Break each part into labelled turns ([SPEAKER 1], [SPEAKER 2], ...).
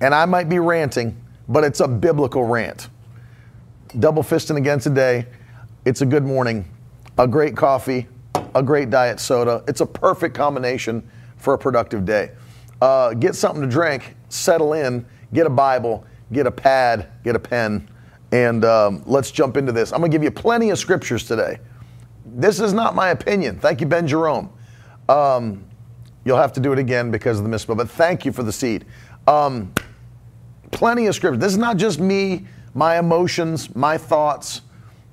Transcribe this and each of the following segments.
[SPEAKER 1] And I might be ranting, but it's a biblical rant. Double fisting again today. It's a good morning, a great coffee, a great diet soda. It's a perfect combination for a productive day. Uh, get something to drink, settle in, get a Bible, get a pad, get a pen, and um, let's jump into this. I'm going to give you plenty of scriptures today. This is not my opinion. Thank you, Ben Jerome. Um, You'll have to do it again because of the misspell, but thank you for the seed. Um, plenty of scripture. This is not just me, my emotions, my thoughts.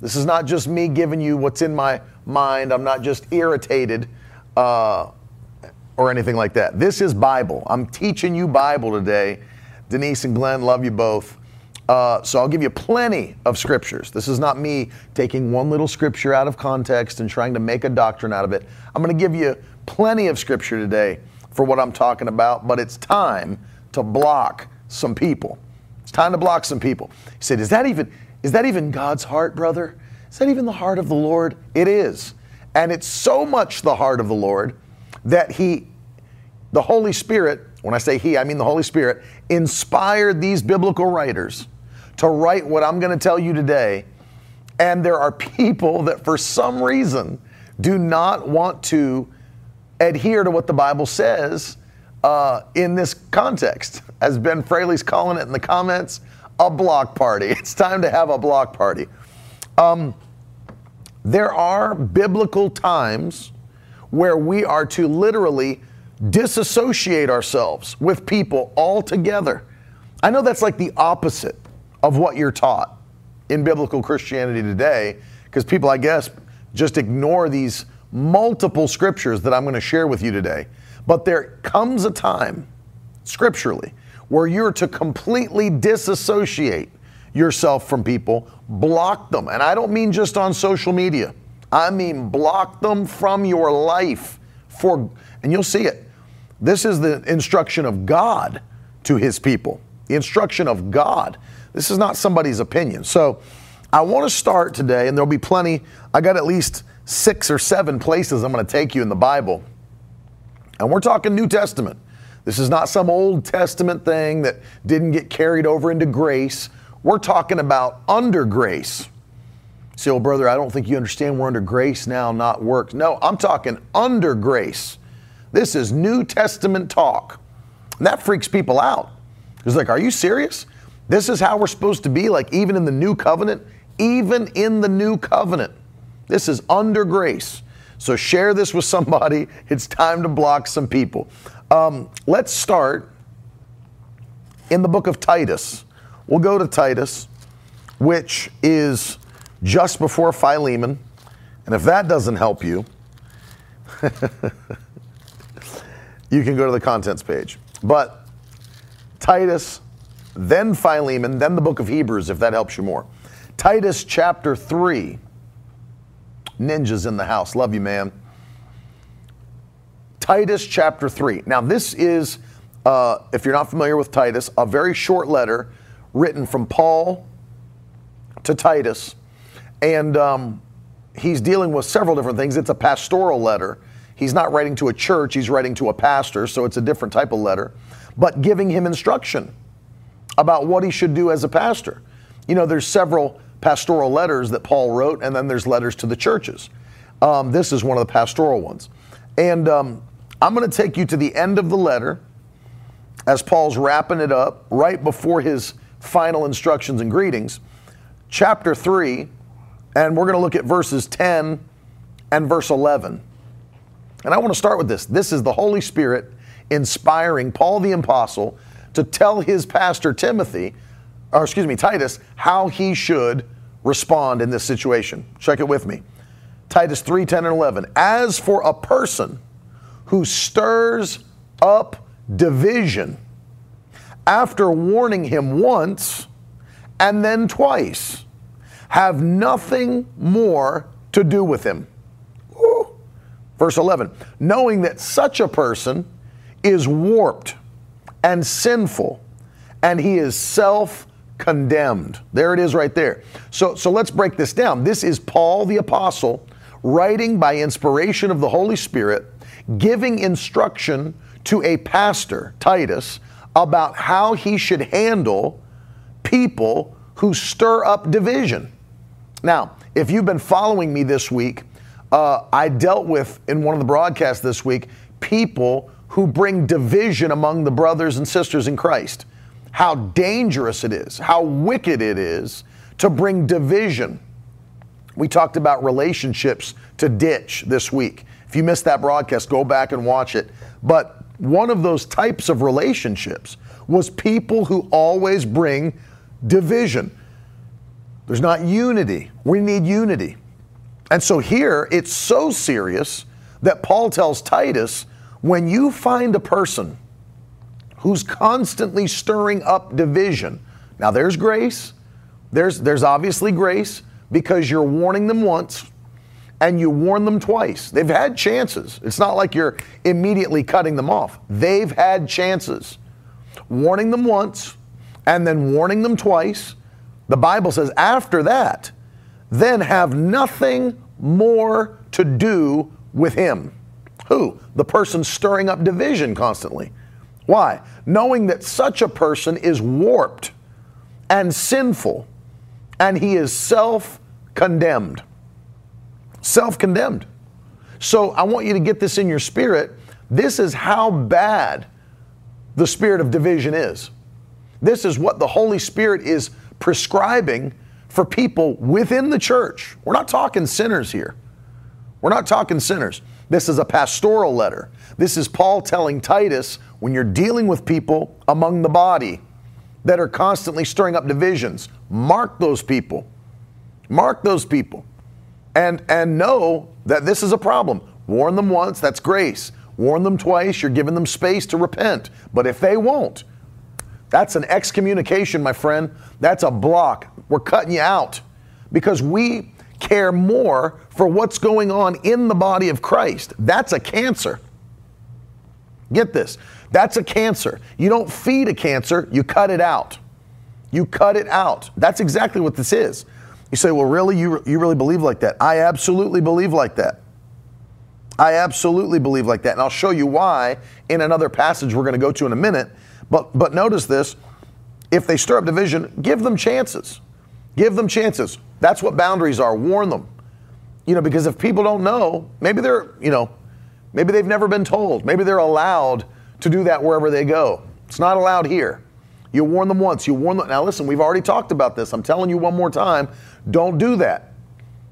[SPEAKER 1] This is not just me giving you what's in my mind. I'm not just irritated uh, or anything like that. This is Bible. I'm teaching you Bible today. Denise and Glenn, love you both. Uh, so I'll give you plenty of scriptures. This is not me taking one little scripture out of context and trying to make a doctrine out of it. I'm going to give you plenty of scripture today for what I'm talking about, but it's time to block some people. It's time to block some people. He said, Is that even is that even God's heart, brother? Is that even the heart of the Lord? It is. And it's so much the heart of the Lord that He, the Holy Spirit, when I say He, I mean the Holy Spirit, inspired these biblical writers to write what I'm going to tell you today. And there are people that, for some reason, do not want to adhere to what the Bible says uh, in this context. As Ben Fraley's calling it in the comments, a block party. It's time to have a block party. Um, there are biblical times where we are to literally disassociate ourselves with people altogether. I know that's like the opposite of what you're taught in biblical Christianity today, because people, I guess, just ignore these multiple scriptures that I'm going to share with you today. But there comes a time, scripturally, where you're to completely disassociate yourself from people, block them. And I don't mean just on social media, I mean block them from your life. For, and you'll see it. This is the instruction of God to his people, the instruction of God. This is not somebody's opinion. So I want to start today, and there'll be plenty. I got at least six or seven places I'm going to take you in the Bible. And we're talking New Testament. This is not some Old Testament thing that didn't get carried over into grace. We're talking about under grace. Say, well, brother, I don't think you understand we're under grace now, not works. No, I'm talking under grace. This is New Testament talk. And that freaks people out. It's like, are you serious? This is how we're supposed to be, like even in the new covenant? Even in the new covenant. This is under grace. So share this with somebody. It's time to block some people. Um, let's start in the book of Titus. We'll go to Titus, which is just before Philemon. And if that doesn't help you, you can go to the contents page. But Titus, then Philemon, then the book of Hebrews, if that helps you more. Titus chapter 3 ninjas in the house. Love you, man. Titus chapter 3. Now, this is, uh, if you're not familiar with Titus, a very short letter written from Paul to Titus. And um, he's dealing with several different things. It's a pastoral letter. He's not writing to a church, he's writing to a pastor, so it's a different type of letter, but giving him instruction about what he should do as a pastor. You know, there's several pastoral letters that Paul wrote, and then there's letters to the churches. Um, this is one of the pastoral ones. And um, I'm going to take you to the end of the letter as Paul's wrapping it up right before his final instructions and greetings, chapter 3, and we're going to look at verses 10 and verse 11. And I want to start with this. This is the Holy Spirit inspiring Paul the Apostle to tell his pastor Timothy or excuse me, Titus, how he should respond in this situation. Check it with me. Titus 3 10 and 11. As for a person who stirs up division after warning him once and then twice, have nothing more to do with him. Ooh. Verse 11, knowing that such a person is warped and sinful, and he is self condemned. There it is right there. So, so let's break this down. This is Paul the Apostle writing by inspiration of the Holy Spirit, giving instruction to a pastor, Titus, about how he should handle people who stir up division. Now, if you've been following me this week, uh, I dealt with in one of the broadcasts this week people who bring division among the brothers and sisters in Christ. How dangerous it is, how wicked it is to bring division. We talked about relationships to ditch this week. If you missed that broadcast, go back and watch it. But one of those types of relationships was people who always bring division. There's not unity. We need unity. And so here it's so serious that Paul tells Titus when you find a person who's constantly stirring up division, now there's grace, there's, there's obviously grace because you're warning them once and you warn them twice. They've had chances. It's not like you're immediately cutting them off. They've had chances. Warning them once and then warning them twice. The Bible says after that, then have nothing more to do with him. Who? The person stirring up division constantly. Why? Knowing that such a person is warped and sinful and he is self condemned self condemned. So I want you to get this in your spirit. This is how bad the spirit of division is. This is what the Holy Spirit is prescribing for people within the church. We're not talking sinners here. We're not talking sinners. This is a pastoral letter. This is Paul telling Titus when you're dealing with people among the body that are constantly stirring up divisions, mark those people. Mark those people and and know that this is a problem. Warn them once, that's grace. Warn them twice, you're giving them space to repent. But if they won't, that's an excommunication, my friend. That's a block. We're cutting you out because we care more for what's going on in the body of Christ. That's a cancer. Get this. That's a cancer. You don't feed a cancer, you cut it out. You cut it out. That's exactly what this is. You say, well, really? You, you really believe like that? I absolutely believe like that. I absolutely believe like that. And I'll show you why in another passage we're going to go to in a minute. But, but notice this if they stir up division, give them chances. Give them chances. That's what boundaries are. Warn them. You know, because if people don't know, maybe they're, you know, maybe they've never been told. Maybe they're allowed to do that wherever they go. It's not allowed here. You warn them once, you warn them. Now, listen, we've already talked about this. I'm telling you one more time don't do that.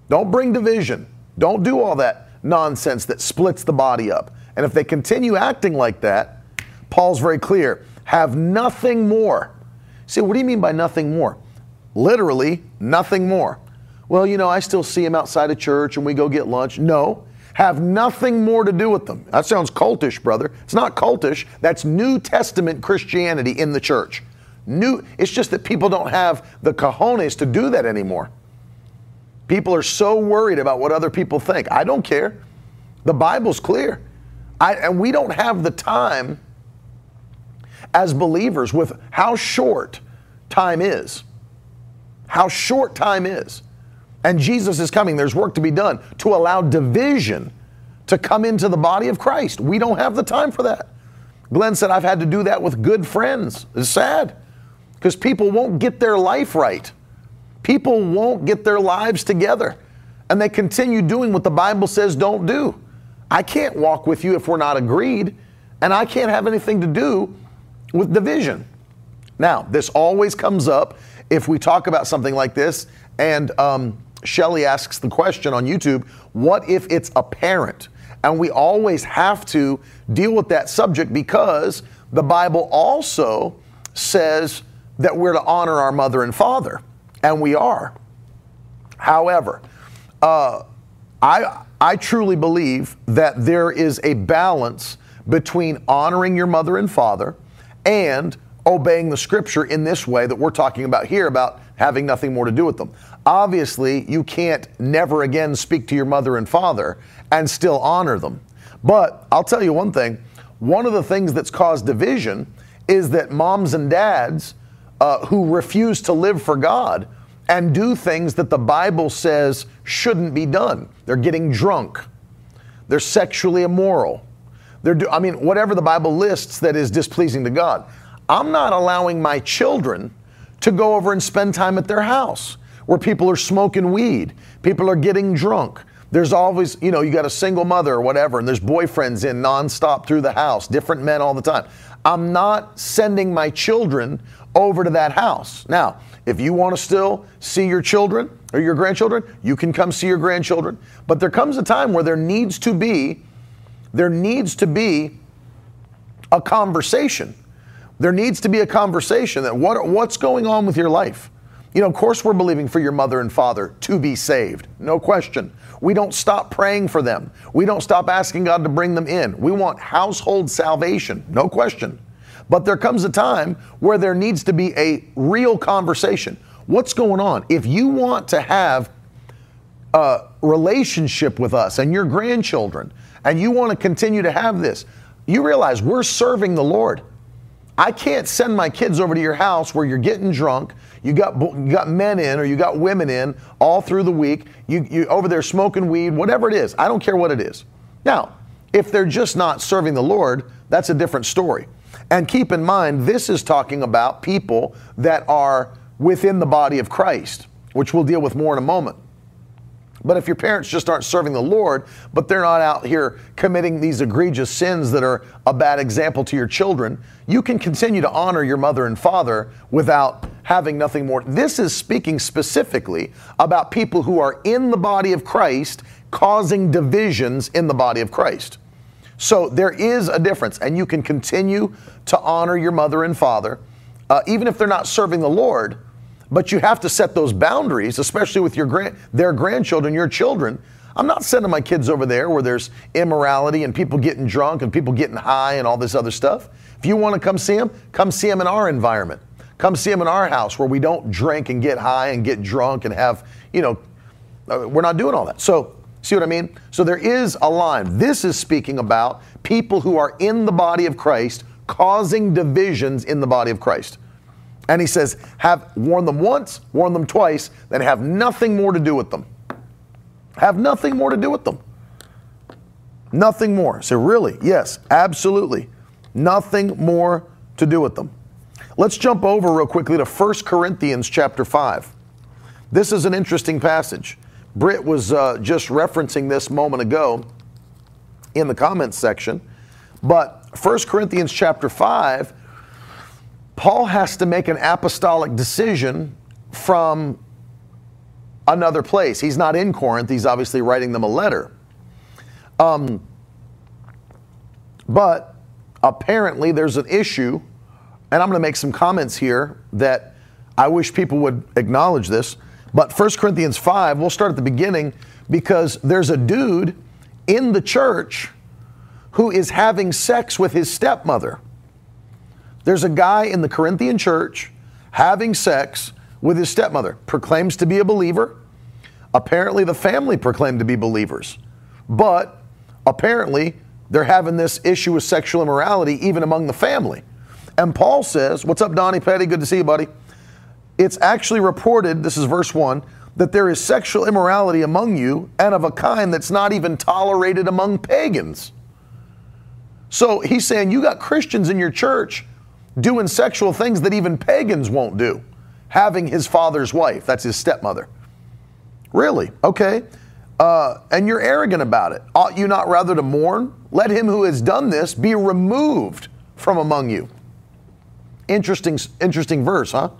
[SPEAKER 1] Don't bring division. Don't do all that nonsense that splits the body up. And if they continue acting like that, Paul's very clear have nothing more. See, what do you mean by nothing more? Literally, nothing more. Well, you know, I still see him outside of church and we go get lunch. No, have nothing more to do with them. That sounds cultish, brother. It's not cultish. That's New Testament Christianity in the church. New, it's just that people don't have the cojones to do that anymore. People are so worried about what other people think. I don't care. The Bible's clear. I, and we don't have the time as believers with how short time is. How short time is. And Jesus is coming. There's work to be done to allow division to come into the body of Christ. We don't have the time for that. Glenn said, I've had to do that with good friends. It's sad because people won't get their life right. People won't get their lives together and they continue doing what the Bible says don't do. I can't walk with you if we're not agreed, and I can't have anything to do with division. Now, this always comes up if we talk about something like this, and um, Shelly asks the question on YouTube what if it's a parent? And we always have to deal with that subject because the Bible also says that we're to honor our mother and father and we are. However, uh, I, I truly believe that there is a balance between honoring your mother and father and obeying the scripture in this way that we're talking about here about having nothing more to do with them. Obviously, you can't never again speak to your mother and father and still honor them. But I'll tell you one thing one of the things that's caused division is that moms and dads uh, who refuse to live for God and do things that the Bible says shouldn't be done. They're getting drunk, they're sexually immoral. They're do, I mean, whatever the Bible lists that is displeasing to God. I'm not allowing my children to go over and spend time at their house where people are smoking weed, people are getting drunk. There's always, you know, you got a single mother or whatever, and there's boyfriends in nonstop through the house, different men all the time. I'm not sending my children over to that house. Now, if you want to still see your children or your grandchildren, you can come see your grandchildren. But there comes a time where there needs to be, there needs to be a conversation there needs to be a conversation that what, what's going on with your life? You know, of course, we're believing for your mother and father to be saved. No question. We don't stop praying for them. We don't stop asking God to bring them in. We want household salvation. No question. But there comes a time where there needs to be a real conversation. What's going on? If you want to have a relationship with us and your grandchildren, and you want to continue to have this, you realize we're serving the Lord. I can't send my kids over to your house where you're getting drunk. You got you got men in or you got women in all through the week. You you over there smoking weed, whatever it is. I don't care what it is. Now, if they're just not serving the Lord, that's a different story. And keep in mind, this is talking about people that are within the body of Christ, which we'll deal with more in a moment. But if your parents just aren't serving the Lord, but they're not out here committing these egregious sins that are a bad example to your children, you can continue to honor your mother and father without having nothing more. This is speaking specifically about people who are in the body of Christ causing divisions in the body of Christ. So there is a difference, and you can continue to honor your mother and father, uh, even if they're not serving the Lord but you have to set those boundaries, especially with your grand, their grandchildren, your children. I'm not sending my kids over there where there's immorality and people getting drunk and people getting high and all this other stuff. If you want to come see them, come see them in our environment. Come see them in our house where we don't drink and get high and get drunk and have, you know, uh, we're not doing all that. So, see what I mean? So there is a line. This is speaking about people who are in the body of Christ causing divisions in the body of Christ. And he says, have warned them once, warn them twice, then have nothing more to do with them. Have nothing more to do with them. Nothing more. So really, yes, absolutely. Nothing more to do with them. Let's jump over real quickly to 1 Corinthians chapter 5. This is an interesting passage. Britt was uh, just referencing this moment ago in the comments section. But 1 Corinthians chapter 5 Paul has to make an apostolic decision from another place. He's not in Corinth, he's obviously writing them a letter. Um, but apparently, there's an issue, and I'm going to make some comments here that I wish people would acknowledge this. But 1 Corinthians 5, we'll start at the beginning because there's a dude in the church who is having sex with his stepmother. There's a guy in the Corinthian church having sex with his stepmother, proclaims to be a believer. Apparently, the family proclaimed to be believers. But apparently, they're having this issue with sexual immorality even among the family. And Paul says, What's up, Donnie Petty? Good to see you, buddy. It's actually reported, this is verse 1, that there is sexual immorality among you and of a kind that's not even tolerated among pagans. So he's saying, You got Christians in your church doing sexual things that even pagans won't do, having his father's wife, that's his stepmother. Really? Okay. Uh, and you're arrogant about it. Ought you not rather to mourn? Let him who has done this be removed from among you. Interesting, interesting verse, huh?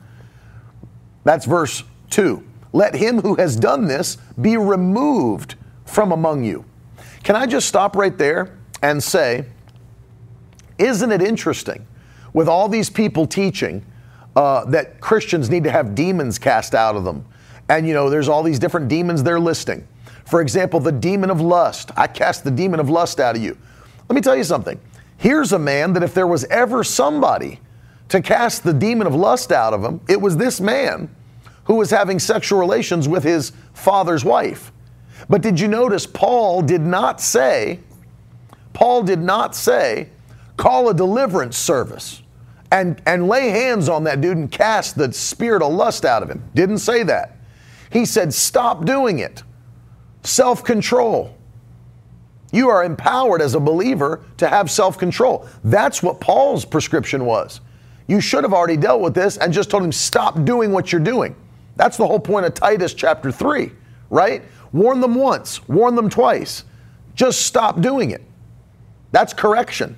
[SPEAKER 1] That's verse 2. Let him who has done this be removed from among you. Can I just stop right there and say, isn't it interesting with all these people teaching uh, that Christians need to have demons cast out of them. And you know, there's all these different demons they're listing. For example, the demon of lust. I cast the demon of lust out of you. Let me tell you something. Here's a man that if there was ever somebody to cast the demon of lust out of him, it was this man who was having sexual relations with his father's wife. But did you notice Paul did not say, Paul did not say, call a deliverance service and, and lay hands on that dude and cast the spirit of lust out of him. Didn't say that. He said, stop doing it. Self control. You are empowered as a believer to have self control. That's what Paul's prescription was. You should have already dealt with this and just told him, stop doing what you're doing. That's the whole point of Titus chapter 3, right? Warn them once, warn them twice. Just stop doing it. That's correction.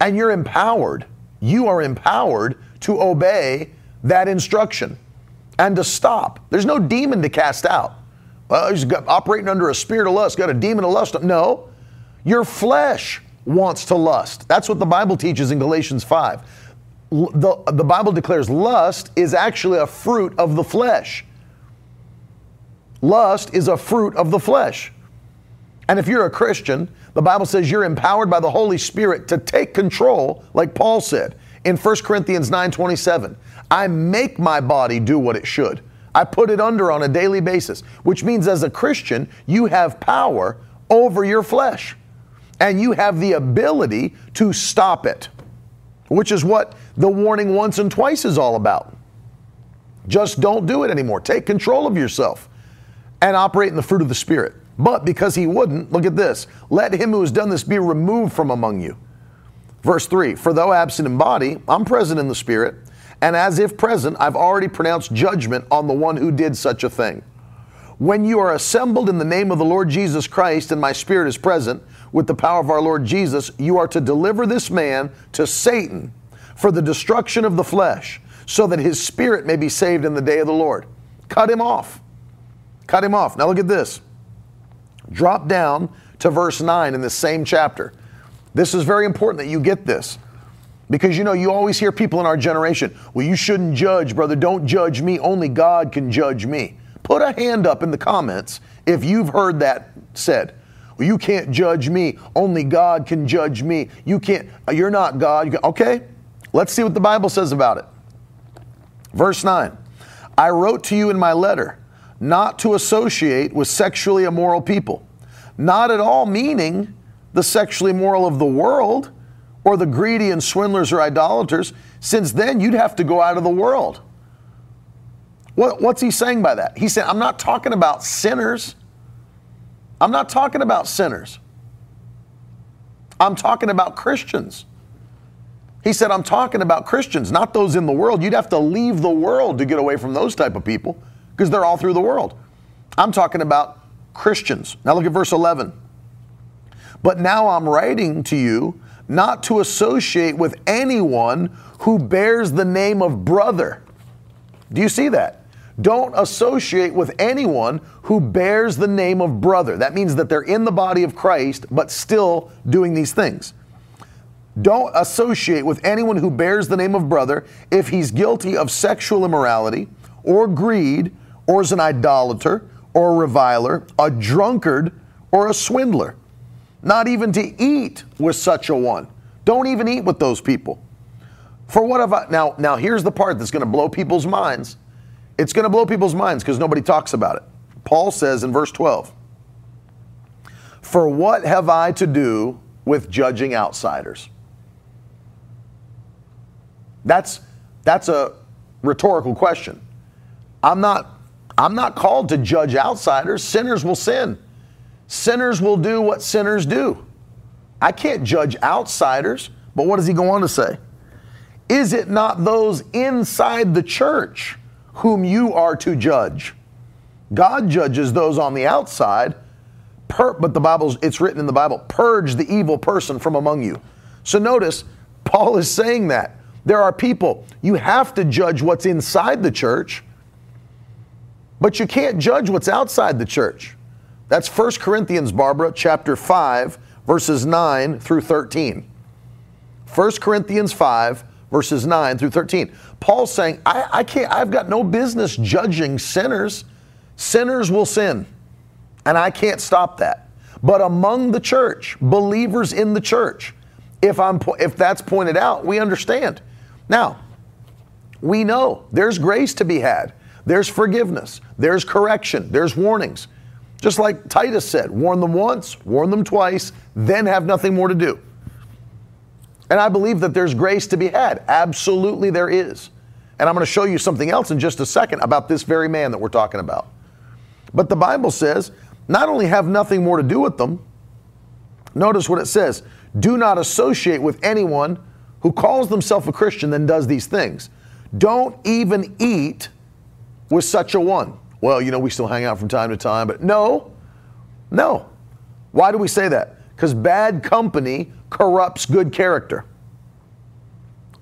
[SPEAKER 1] And you're empowered. You are empowered to obey that instruction and to stop. There's no demon to cast out. Well, he's got, operating under a spirit of lust, got a demon of lust. No, your flesh wants to lust. That's what the Bible teaches in Galatians 5. The, the Bible declares lust is actually a fruit of the flesh. Lust is a fruit of the flesh. And if you're a Christian, the Bible says you're empowered by the Holy Spirit to take control, like Paul said in 1 Corinthians 9:27. I make my body do what it should. I put it under on a daily basis, which means as a Christian, you have power over your flesh and you have the ability to stop it, which is what the warning once and twice is all about. Just don't do it anymore. Take control of yourself and operate in the fruit of the Spirit. But because he wouldn't, look at this let him who has done this be removed from among you. Verse 3 For though absent in body, I'm present in the Spirit, and as if present, I've already pronounced judgment on the one who did such a thing. When you are assembled in the name of the Lord Jesus Christ, and my Spirit is present, with the power of our Lord Jesus, you are to deliver this man to Satan for the destruction of the flesh, so that his spirit may be saved in the day of the Lord. Cut him off. Cut him off. Now look at this. Drop down to verse 9 in this same chapter. This is very important that you get this. Because you know, you always hear people in our generation, well, you shouldn't judge, brother. Don't judge me. Only God can judge me. Put a hand up in the comments if you've heard that said. Well, you can't judge me. Only God can judge me. You can't, uh, you're not God. You okay, let's see what the Bible says about it. Verse 9 I wrote to you in my letter not to associate with sexually immoral people, not at all meaning the sexually immoral of the world or the greedy and swindlers or idolaters, since then you'd have to go out of the world. What, what's he saying by that? He said, I'm not talking about sinners. I'm not talking about sinners. I'm talking about Christians. He said, I'm talking about Christians, not those in the world. You'd have to leave the world to get away from those type of people because they're all through the world. I'm talking about Christians. Now look at verse 11. But now I'm writing to you not to associate with anyone who bears the name of brother. Do you see that? Don't associate with anyone who bears the name of brother. That means that they're in the body of Christ, but still doing these things. Don't associate with anyone who bears the name of brother if he's guilty of sexual immorality or greed or is an idolater or a reviler, a drunkard or a swindler. Not even to eat with such a one. Don't even eat with those people. For what have I now now here's the part that's going to blow people's minds. It's going to blow people's minds because nobody talks about it. Paul says in verse 12, For what have I to do with judging outsiders? That's, that's a rhetorical question. I'm not, I'm not called to judge outsiders. Sinners will sin. Sinners will do what sinners do. I can't judge outsiders. But what does he go on to say? Is it not those inside the church whom you are to judge? God judges those on the outside, per, but the Bible's it's written in the Bible, purge the evil person from among you. So notice Paul is saying that. There are people, you have to judge what's inside the church, but you can't judge what's outside the church. That's 1 Corinthians, Barbara, chapter 5, verses 9 through 13. 1 Corinthians 5, verses 9 through 13. Paul's saying, I, I can't, I've got no business judging sinners. Sinners will sin, and I can't stop that. But among the church, believers in the church, if I'm if that's pointed out, we understand. Now, we know there's grace to be had. There's forgiveness. There's correction. There's warnings. Just like Titus said, warn them once, warn them twice, then have nothing more to do. And I believe that there's grace to be had. Absolutely, there is. And I'm going to show you something else in just a second about this very man that we're talking about. But the Bible says, not only have nothing more to do with them, notice what it says do not associate with anyone who calls themselves a Christian then does these things. Don't even eat with such a one. Well, you know, we still hang out from time to time, but no, no. Why do we say that? Because bad company corrupts good character.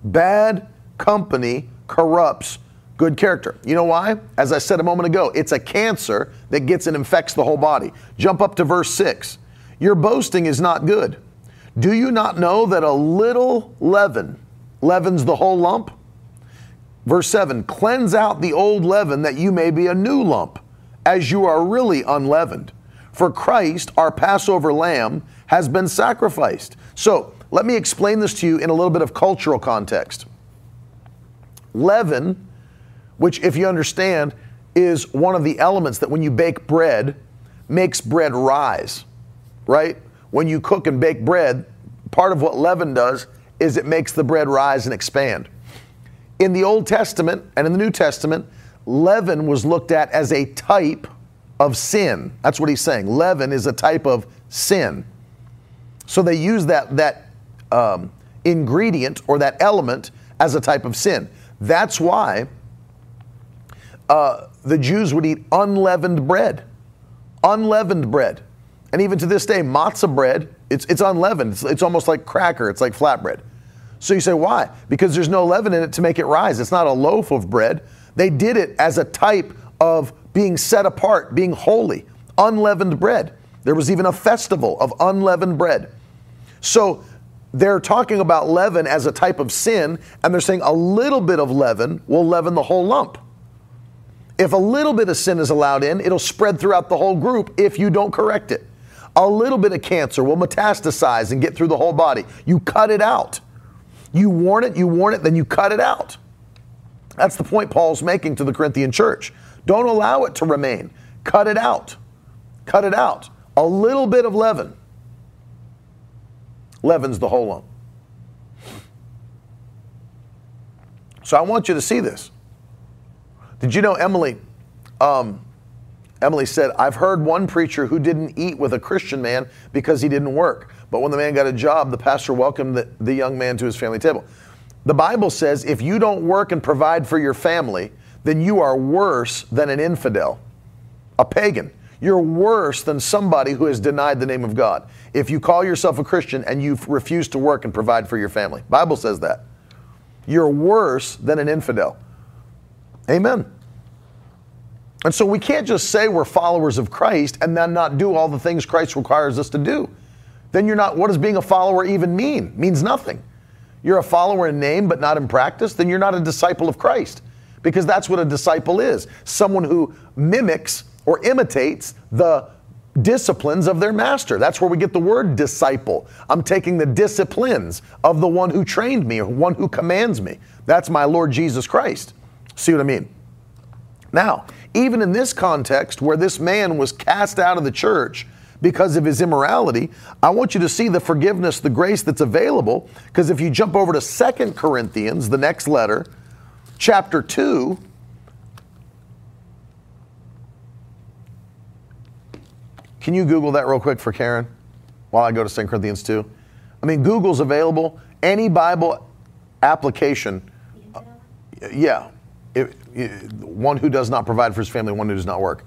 [SPEAKER 1] Bad company corrupts good character. You know why? As I said a moment ago, it's a cancer that gets and infects the whole body. Jump up to verse 6. Your boasting is not good. Do you not know that a little leaven leavens the whole lump? Verse 7 Cleanse out the old leaven that you may be a new lump, as you are really unleavened. For Christ, our Passover lamb, has been sacrificed. So let me explain this to you in a little bit of cultural context. Leaven, which, if you understand, is one of the elements that when you bake bread, makes bread rise, right? When you cook and bake bread, part of what leaven does is it makes the bread rise and expand. In the Old Testament and in the New Testament, leaven was looked at as a type of sin. That's what he's saying. Leaven is a type of sin. So they use that, that um, ingredient or that element as a type of sin. That's why uh, the Jews would eat unleavened bread. Unleavened bread. And even to this day, matzah bread, it's, it's unleavened. It's, it's almost like cracker, it's like flatbread. So you say, why? Because there's no leaven in it to make it rise. It's not a loaf of bread. They did it as a type of being set apart, being holy, unleavened bread. There was even a festival of unleavened bread. So they're talking about leaven as a type of sin, and they're saying a little bit of leaven will leaven the whole lump. If a little bit of sin is allowed in, it'll spread throughout the whole group if you don't correct it. A little bit of cancer will metastasize and get through the whole body. You cut it out. You warn it, you warn it, then you cut it out. That's the point Paul's making to the Corinthian church. Don't allow it to remain. Cut it out. Cut it out. A little bit of leaven leavens the whole lump. So I want you to see this. Did you know Emily? Um, Emily said, I've heard one preacher who didn't eat with a Christian man because he didn't work. But when the man got a job, the pastor welcomed the, the young man to his family table. The Bible says if you don't work and provide for your family, then you are worse than an infidel, a pagan. You're worse than somebody who has denied the name of God. If you call yourself a Christian and you refuse to work and provide for your family. Bible says that. You're worse than an infidel. Amen. And so we can't just say we're followers of Christ and then not do all the things Christ requires us to do then you're not, what does being a follower even mean? Means nothing. You're a follower in name but not in practice, then you're not a disciple of Christ. Because that's what a disciple is someone who mimics or imitates the disciplines of their master. That's where we get the word disciple. I'm taking the disciplines of the one who trained me or one who commands me. That's my Lord Jesus Christ. See what I mean? Now, even in this context where this man was cast out of the church because of his immorality. I want you to see the forgiveness, the grace that's available. Because if you jump over to Second Corinthians, the next letter, chapter 2, Can you Google that real quick for Karen while I go to 2 Corinthians 2? I mean, Google's available. Any Bible application, uh, yeah, it, it, one who does not provide for his family, one who does not work.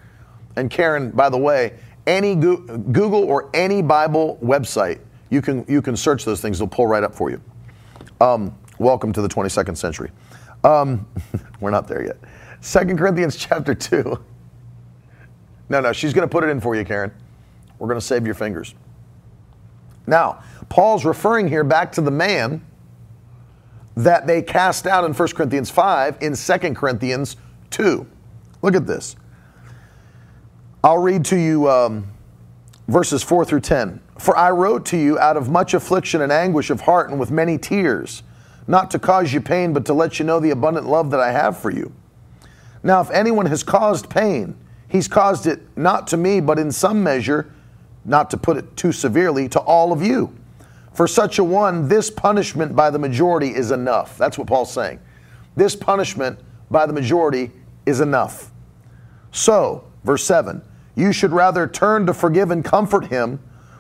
[SPEAKER 1] And Karen, by the way, any Google or any Bible website, you can you can search those things. They'll pull right up for you. Um, welcome to the 22nd century. Um, we're not there yet. Second Corinthians chapter two. No, no, she's going to put it in for you, Karen. We're going to save your fingers. Now, Paul's referring here back to the man that they cast out in 1 Corinthians 5 in 2 Corinthians 2. Look at this. I'll read to you um, verses 4 through 10. For I wrote to you out of much affliction and anguish of heart and with many tears, not to cause you pain, but to let you know the abundant love that I have for you. Now, if anyone has caused pain, he's caused it not to me, but in some measure, not to put it too severely, to all of you. For such a one, this punishment by the majority is enough. That's what Paul's saying. This punishment by the majority is enough. So, verse 7 you should rather turn to forgive and comfort him,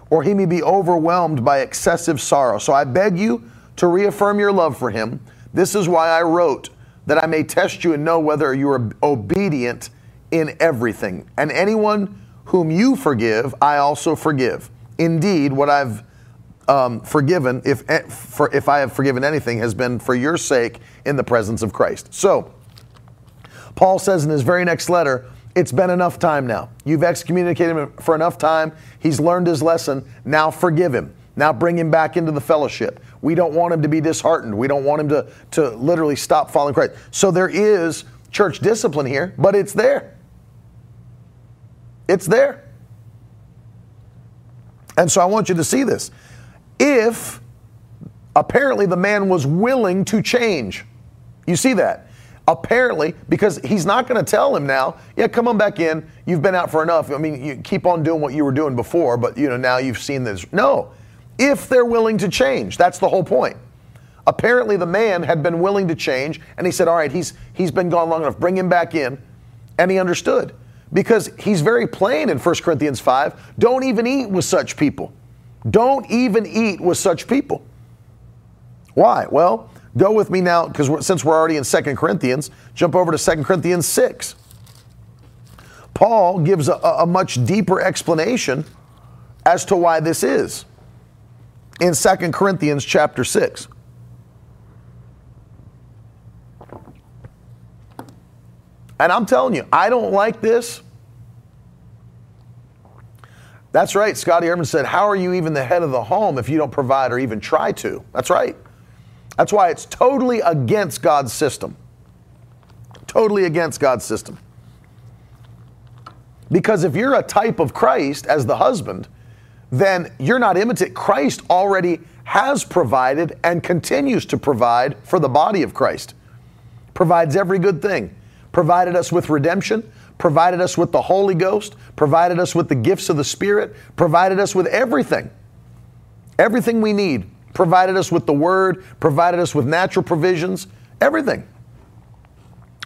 [SPEAKER 1] or he may be overwhelmed by excessive sorrow. So I beg you to reaffirm your love for him. This is why I wrote, that I may test you and know whether you are obedient in everything. And anyone whom you forgive, I also forgive. Indeed, what I've um, forgiven, if, eh, for, if I have forgiven anything, has been for your sake in the presence of Christ. So, Paul says in his very next letter, it's been enough time now. You've excommunicated him for enough time. He's learned his lesson. Now forgive him. Now bring him back into the fellowship. We don't want him to be disheartened. We don't want him to, to literally stop following Christ. So there is church discipline here, but it's there. It's there. And so I want you to see this. If apparently the man was willing to change, you see that? Apparently, because he's not going to tell him now, yeah, come on back in. You've been out for enough. I mean, you keep on doing what you were doing before, but you know, now you've seen this. No. If they're willing to change, that's the whole point. Apparently the man had been willing to change and he said, "All right, he's he's been gone long enough. Bring him back in." And he understood because he's very plain in 1 Corinthians 5, don't even eat with such people. Don't even eat with such people. Why? Well, Go with me now, because since we're already in 2 Corinthians, jump over to 2 Corinthians 6. Paul gives a, a much deeper explanation as to why this is in 2 Corinthians chapter 6. And I'm telling you, I don't like this. That's right. Scotty Ehrman said, How are you even the head of the home if you don't provide or even try to? That's right. That's why it's totally against God's system. Totally against God's system. Because if you're a type of Christ as the husband, then you're not imitate. Christ already has provided and continues to provide for the body of Christ. Provides every good thing. Provided us with redemption, provided us with the Holy Ghost, provided us with the gifts of the Spirit, provided us with everything. Everything we need provided us with the word, provided us with natural provisions, everything.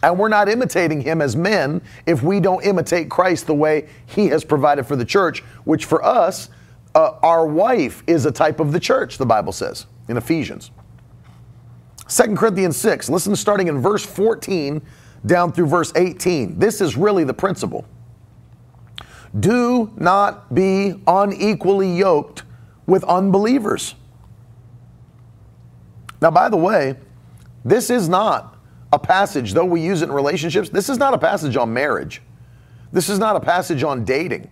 [SPEAKER 1] And we're not imitating him as men if we don't imitate Christ the way he has provided for the church, which for us, uh, our wife is a type of the church, the Bible says in Ephesians. 2 Corinthians 6, listen starting in verse 14 down through verse 18. This is really the principle. Do not be unequally yoked with unbelievers. Now, by the way, this is not a passage, though we use it in relationships, this is not a passage on marriage. This is not a passage on dating.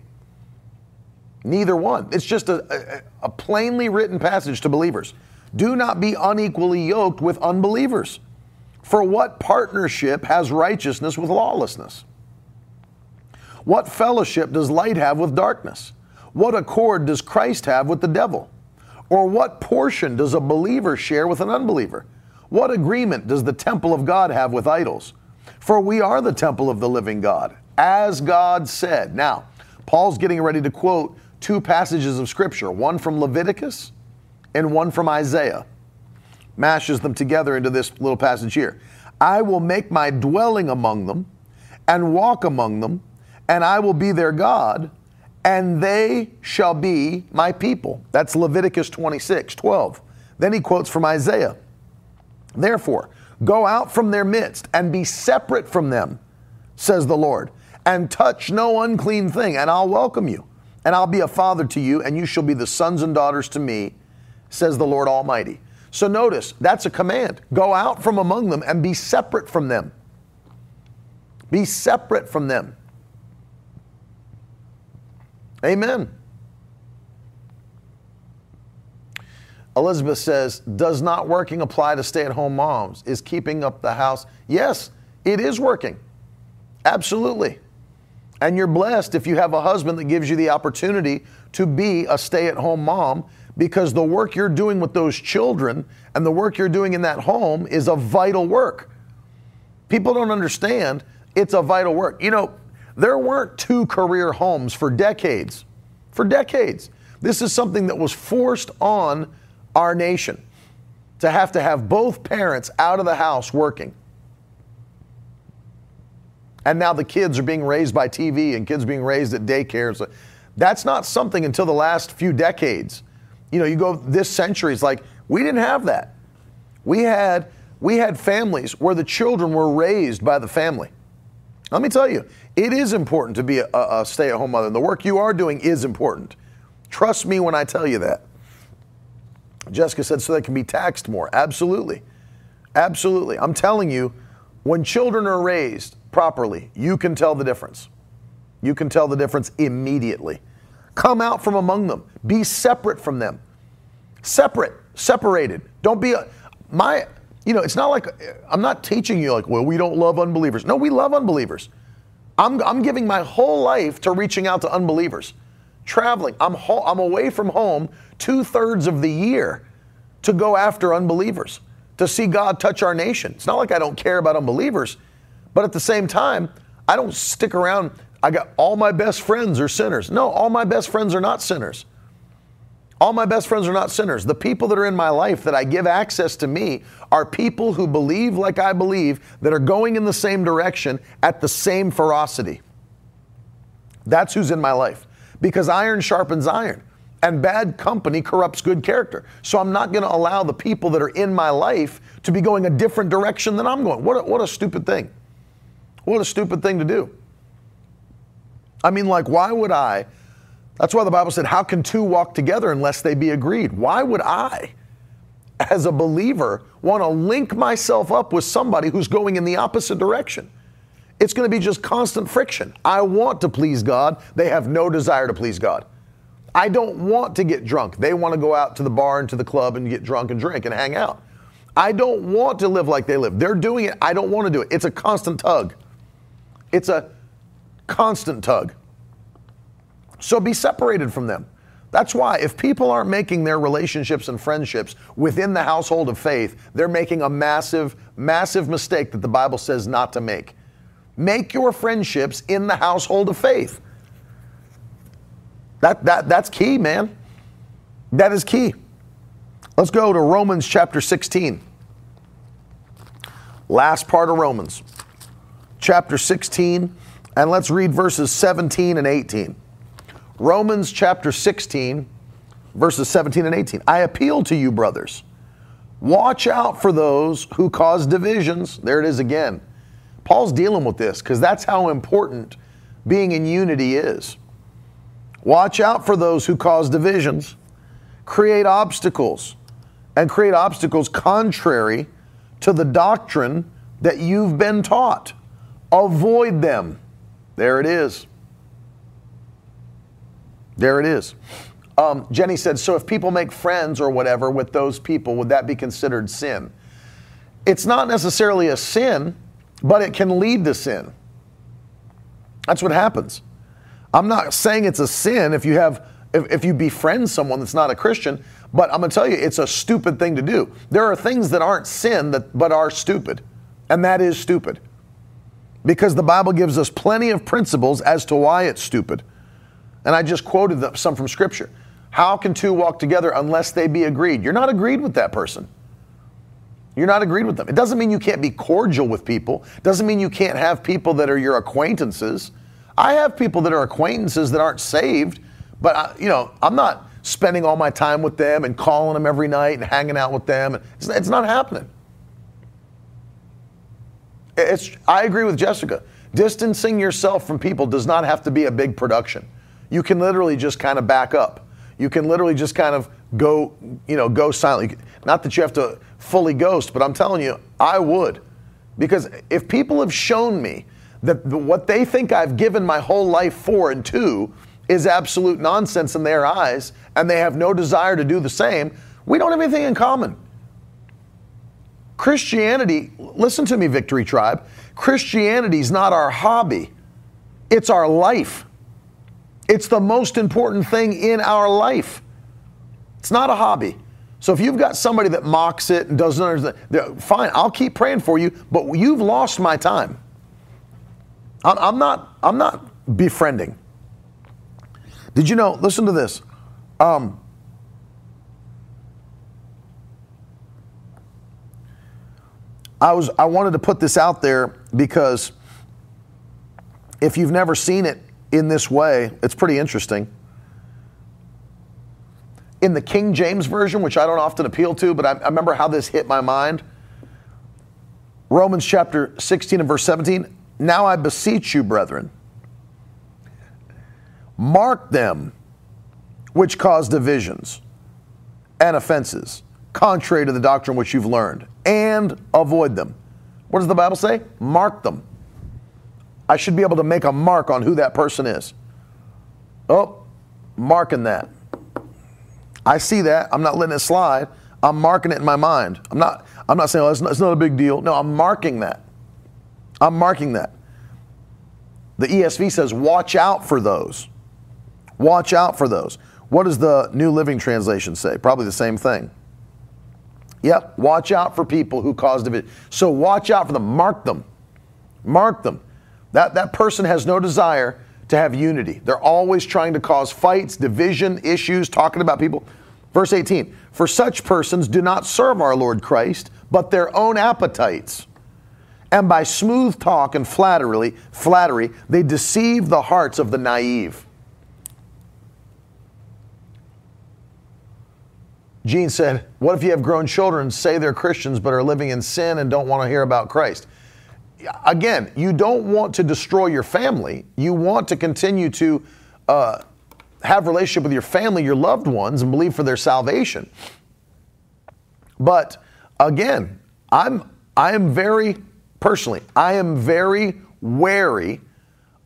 [SPEAKER 1] Neither one. It's just a, a, a, plainly written passage to believers. Do not be unequally yoked with unbelievers. For what partnership has righteousness with lawlessness? What fellowship does light have with darkness? What accord does Christ have with the devil? Or what portion does a believer share with an unbeliever? What agreement does the temple of God have with idols? For we are the temple of the living God, as God said. Now, Paul's getting ready to quote two passages of Scripture, one from Leviticus and one from Isaiah. Mashes them together into this little passage here. I will make my dwelling among them and walk among them, and I will be their God, and they shall be my people. That's Leviticus 26, 12. Then he quotes from Isaiah. Therefore, go out from their midst and be separate from them, says the Lord, and touch no unclean thing, and I'll welcome you. And I'll be a father to you, and you shall be the sons and daughters to me, says the Lord Almighty. So notice, that's a command. Go out from among them and be separate from them. Be separate from them. Amen. Elizabeth says, Does not working apply to stay at home moms? Is keeping up the house? Yes, it is working. Absolutely. And you're blessed if you have a husband that gives you the opportunity to be a stay at home mom because the work you're doing with those children and the work you're doing in that home is a vital work. People don't understand it's a vital work. You know, there weren't two career homes for decades. For decades. This is something that was forced on our nation to have to have both parents out of the house working. And now the kids are being raised by TV and kids being raised at daycares. That's not something until the last few decades. You know, you go this century, it's like we didn't have that. We had we had families where the children were raised by the family. Let me tell you, it is important to be a, a stay at home mother. And the work you are doing is important. Trust me when I tell you that. Jessica said, so they can be taxed more. Absolutely. Absolutely. I'm telling you, when children are raised properly, you can tell the difference. You can tell the difference immediately. Come out from among them, be separate from them. Separate, separated. Don't be a, my, you know, it's not like I'm not teaching you like, well, we don't love unbelievers. No, we love unbelievers. I'm, I'm giving my whole life to reaching out to unbelievers. Traveling, I'm, ho- I'm away from home two thirds of the year to go after unbelievers, to see God touch our nation. It's not like I don't care about unbelievers, but at the same time, I don't stick around. I got all my best friends are sinners. No, all my best friends are not sinners. All my best friends are not sinners. The people that are in my life that I give access to me are people who believe like I believe, that are going in the same direction at the same ferocity. That's who's in my life. Because iron sharpens iron and bad company corrupts good character. So I'm not going to allow the people that are in my life to be going a different direction than I'm going. What a, what a stupid thing. What a stupid thing to do. I mean, like, why would I? That's why the Bible said, How can two walk together unless they be agreed? Why would I, as a believer, want to link myself up with somebody who's going in the opposite direction? It's going to be just constant friction. I want to please God. They have no desire to please God. I don't want to get drunk. They want to go out to the bar and to the club and get drunk and drink and hang out. I don't want to live like they live. They're doing it. I don't want to do it. It's a constant tug. It's a constant tug. So be separated from them. That's why if people aren't making their relationships and friendships within the household of faith, they're making a massive, massive mistake that the Bible says not to make. Make your friendships in the household of faith. That, that, that's key, man. That is key. Let's go to Romans chapter 16. Last part of Romans, chapter 16, and let's read verses 17 and 18. Romans chapter 16, verses 17 and 18. I appeal to you, brothers. Watch out for those who cause divisions. There it is again. Paul's dealing with this because that's how important being in unity is. Watch out for those who cause divisions, create obstacles, and create obstacles contrary to the doctrine that you've been taught. Avoid them. There it is. There it is. Um, Jenny said, so if people make friends or whatever with those people, would that be considered sin? It's not necessarily a sin, but it can lead to sin. That's what happens. I'm not saying it's a sin if you have if, if you befriend someone that's not a Christian, but I'm gonna tell you it's a stupid thing to do. There are things that aren't sin that but are stupid, and that is stupid. Because the Bible gives us plenty of principles as to why it's stupid. And I just quoted some from Scripture. How can two walk together unless they be agreed? You're not agreed with that person. You're not agreed with them. It doesn't mean you can't be cordial with people. It doesn't mean you can't have people that are your acquaintances. I have people that are acquaintances that aren't saved, but I, you know, I'm not spending all my time with them and calling them every night and hanging out with them. It's, it's not happening. It's, I agree with Jessica. Distancing yourself from people does not have to be a big production you can literally just kind of back up. You can literally just kind of go, you know, go silently. Not that you have to fully ghost, but I'm telling you, I would. Because if people have shown me that what they think I've given my whole life for and to is absolute nonsense in their eyes, and they have no desire to do the same, we don't have anything in common. Christianity, listen to me, Victory Tribe, Christianity is not our hobby, it's our life. It's the most important thing in our life. It's not a hobby. So if you've got somebody that mocks it and doesn't understand, fine, I'll keep praying for you, but you've lost my time. I'm not, I'm not befriending. Did you know, listen to this. Um, I was I wanted to put this out there because if you've never seen it in this way, it's pretty interesting. In the King James Version, which I don't often appeal to, but I, I remember how this hit my mind. Romans chapter 16 and verse 17. Now I beseech you, brethren, mark them which cause divisions and offenses, contrary to the doctrine which you've learned, and avoid them. What does the Bible say? Mark them. I should be able to make a mark on who that person is. Oh, marking that. I see that. I'm not letting it slide. I'm marking it in my mind. I'm not, I'm not saying, oh, it's not, it's not a big deal. No, I'm marking that. I'm marking that. The ESV says, watch out for those. Watch out for those. What does the New Living Translation say? Probably the same thing. Yep, watch out for people who cause division. So watch out for them. Mark them. Mark them. That, that person has no desire to have unity. They're always trying to cause fights, division, issues, talking about people. Verse 18 For such persons do not serve our Lord Christ, but their own appetites. And by smooth talk and flattery, flattery, they deceive the hearts of the naive. Gene said, What if you have grown children, say they're Christians, but are living in sin and don't want to hear about Christ? again, you don't want to destroy your family. You want to continue to uh, have relationship with your family, your loved ones, and believe for their salvation. But again, I'm I am very personally, I am very wary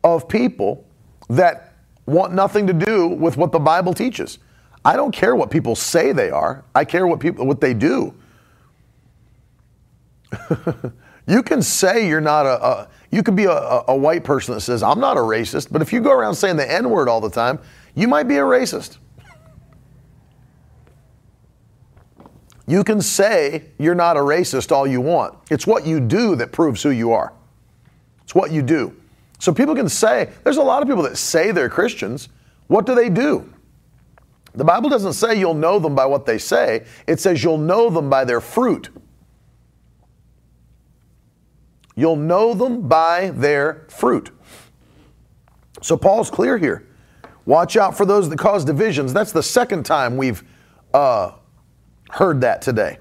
[SPEAKER 1] of people that want nothing to do with what the Bible teaches. I don't care what people say they are. I care what people what they do. You can say you're not a, a you could be a, a, white person that says, I'm not a racist, but if you go around saying the N word all the time, you might be a racist. You can say you're not a racist all you want. It's what you do that proves who you are. It's what you do. So people can say, there's a lot of people that say they're Christians. What do they do? The Bible doesn't say you'll know them by what they say, it says you'll know them by their fruit. You'll know them by their fruit. So Paul's clear here. Watch out for those that cause divisions. That's the second time we've uh, heard that today.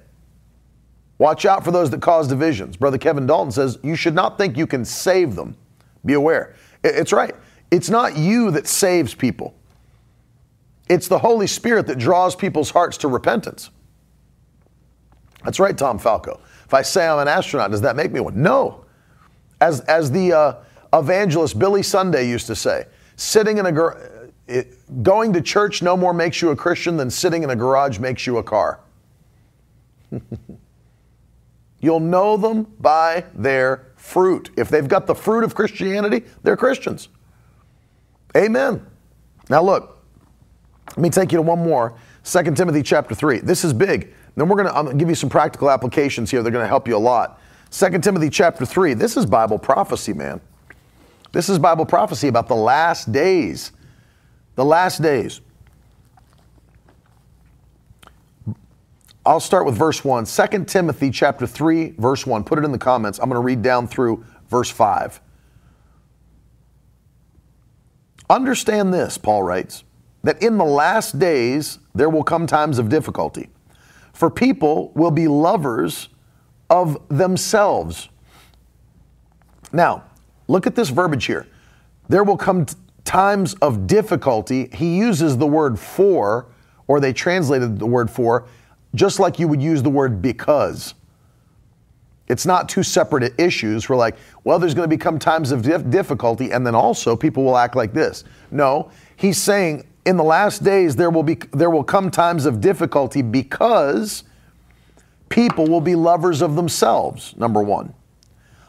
[SPEAKER 1] Watch out for those that cause divisions. Brother Kevin Dalton says you should not think you can save them. Be aware. It's right. It's not you that saves people, it's the Holy Spirit that draws people's hearts to repentance. That's right, Tom Falco. If I say I'm an astronaut, does that make me one? No. As, as the uh, evangelist Billy Sunday used to say, sitting in a gar- it, going to church no more makes you a Christian than sitting in a garage makes you a car. You'll know them by their fruit. If they've got the fruit of Christianity, they're Christians. Amen. Now look, let me take you to one more. 2 Timothy chapter 3. This is big. Then we're going to give you some practical applications here. They're going to help you a lot. 2 Timothy chapter 3. This is Bible prophecy, man. This is Bible prophecy about the last days. The last days. I'll start with verse 1. 2 Timothy chapter 3, verse 1. Put it in the comments. I'm going to read down through verse 5. Understand this, Paul writes, that in the last days there will come times of difficulty. For people will be lovers of themselves. Now, look at this verbiage here. There will come t- times of difficulty. He uses the word for, or they translated the word for, just like you would use the word because. It's not two separate issues. We're like, well, there's going to become times of dif- difficulty, and then also people will act like this. No, he's saying in the last days there will be there will come times of difficulty because People will be lovers of themselves, number one.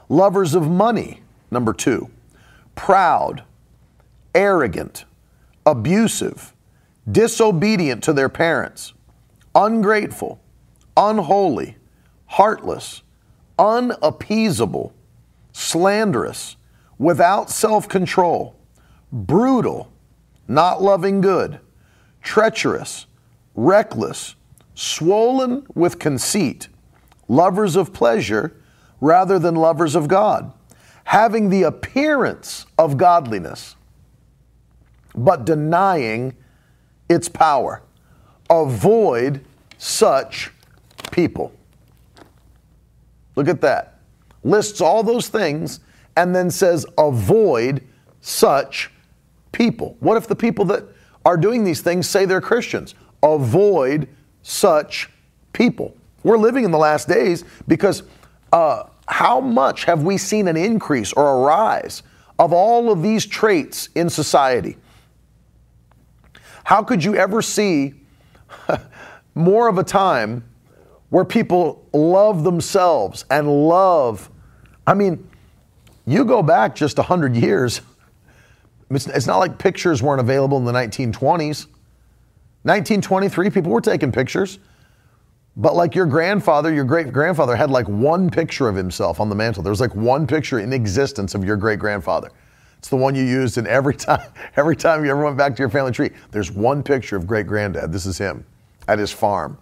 [SPEAKER 1] Lovers of money, number two. Proud, arrogant, abusive, disobedient to their parents, ungrateful, unholy, heartless, unappeasable, slanderous, without self control, brutal, not loving good, treacherous, reckless, swollen with conceit, lovers of pleasure rather than lovers of God, having the appearance of godliness, but denying its power. Avoid such people. Look at that. Lists all those things and then says, avoid such people. What if the people that are doing these things say they're Christians? Avoid such people. We're living in the last days because uh, how much have we seen an increase or a rise of all of these traits in society? How could you ever see more of a time where people love themselves and love? I mean, you go back just 100 years, it's not like pictures weren't available in the 1920s. 1923, people were taking pictures. But like your grandfather, your great grandfather had like one picture of himself on the mantle. There was like one picture in existence of your great grandfather. It's the one you used in every time, every time you ever went back to your family tree. There's one picture of great granddad. This is him at his farm.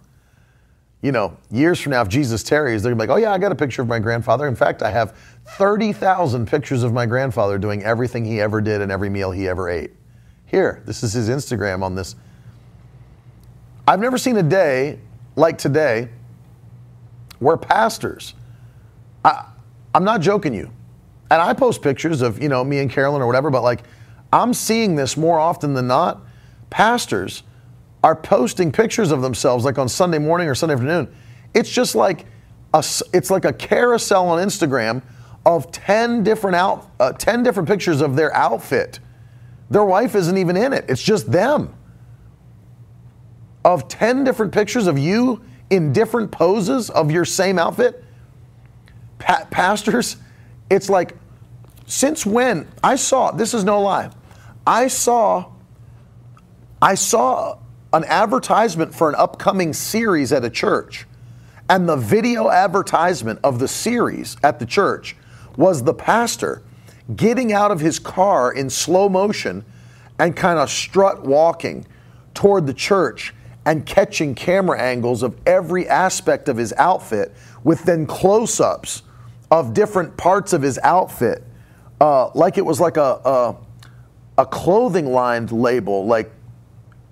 [SPEAKER 1] You know, years from now, if Jesus tarries, they're gonna be like, oh yeah, I got a picture of my grandfather. In fact, I have 30,000 pictures of my grandfather doing everything he ever did and every meal he ever ate. Here, this is his Instagram on this. I've never seen a day like today where pastors, I, I'm not joking you, and I post pictures of, you know, me and Carolyn or whatever, but like I'm seeing this more often than not. Pastors are posting pictures of themselves like on Sunday morning or Sunday afternoon. It's just like a, it's like a carousel on Instagram of 10 different out uh, 10 different pictures of their outfit. Their wife isn't even in it. It's just them of 10 different pictures of you in different poses of your same outfit? Pa- pastors, it's like, since when? I saw, this is no lie, I saw, I saw an advertisement for an upcoming series at a church. And the video advertisement of the series at the church was the pastor getting out of his car in slow motion and kind of strut walking toward the church and catching camera angles of every aspect of his outfit with then close ups of different parts of his outfit, uh, like it was like a, a, a clothing lined label, like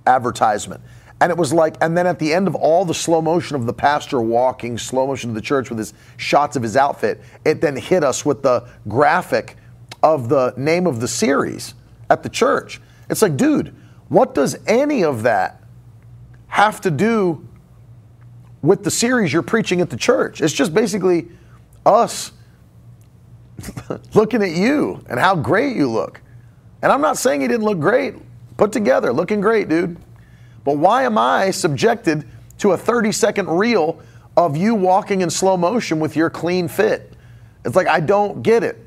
[SPEAKER 1] advertisement. And it was like, and then at the end of all the slow motion of the pastor walking, slow motion to the church with his shots of his outfit, it then hit us with the graphic of the name of the series at the church. It's like, dude, what does any of that have to do with the series you're preaching at the church. It's just basically us looking at you and how great you look. And I'm not saying he didn't look great, put together, looking great, dude. But why am I subjected to a 30 second reel of you walking in slow motion with your clean fit? It's like, I don't get it.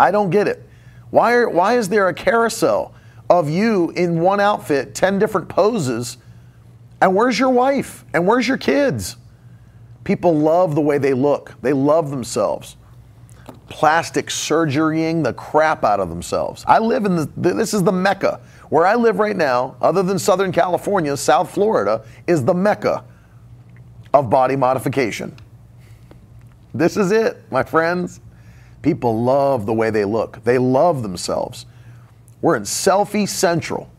[SPEAKER 1] I don't get it. Why, are, why is there a carousel of you in one outfit, 10 different poses. And where's your wife? And where's your kids? People love the way they look, they love themselves. Plastic surgerying the crap out of themselves. I live in the, this is the Mecca. Where I live right now, other than Southern California, South Florida is the Mecca of body modification. This is it, my friends. People love the way they look, they love themselves. We're in selfie central.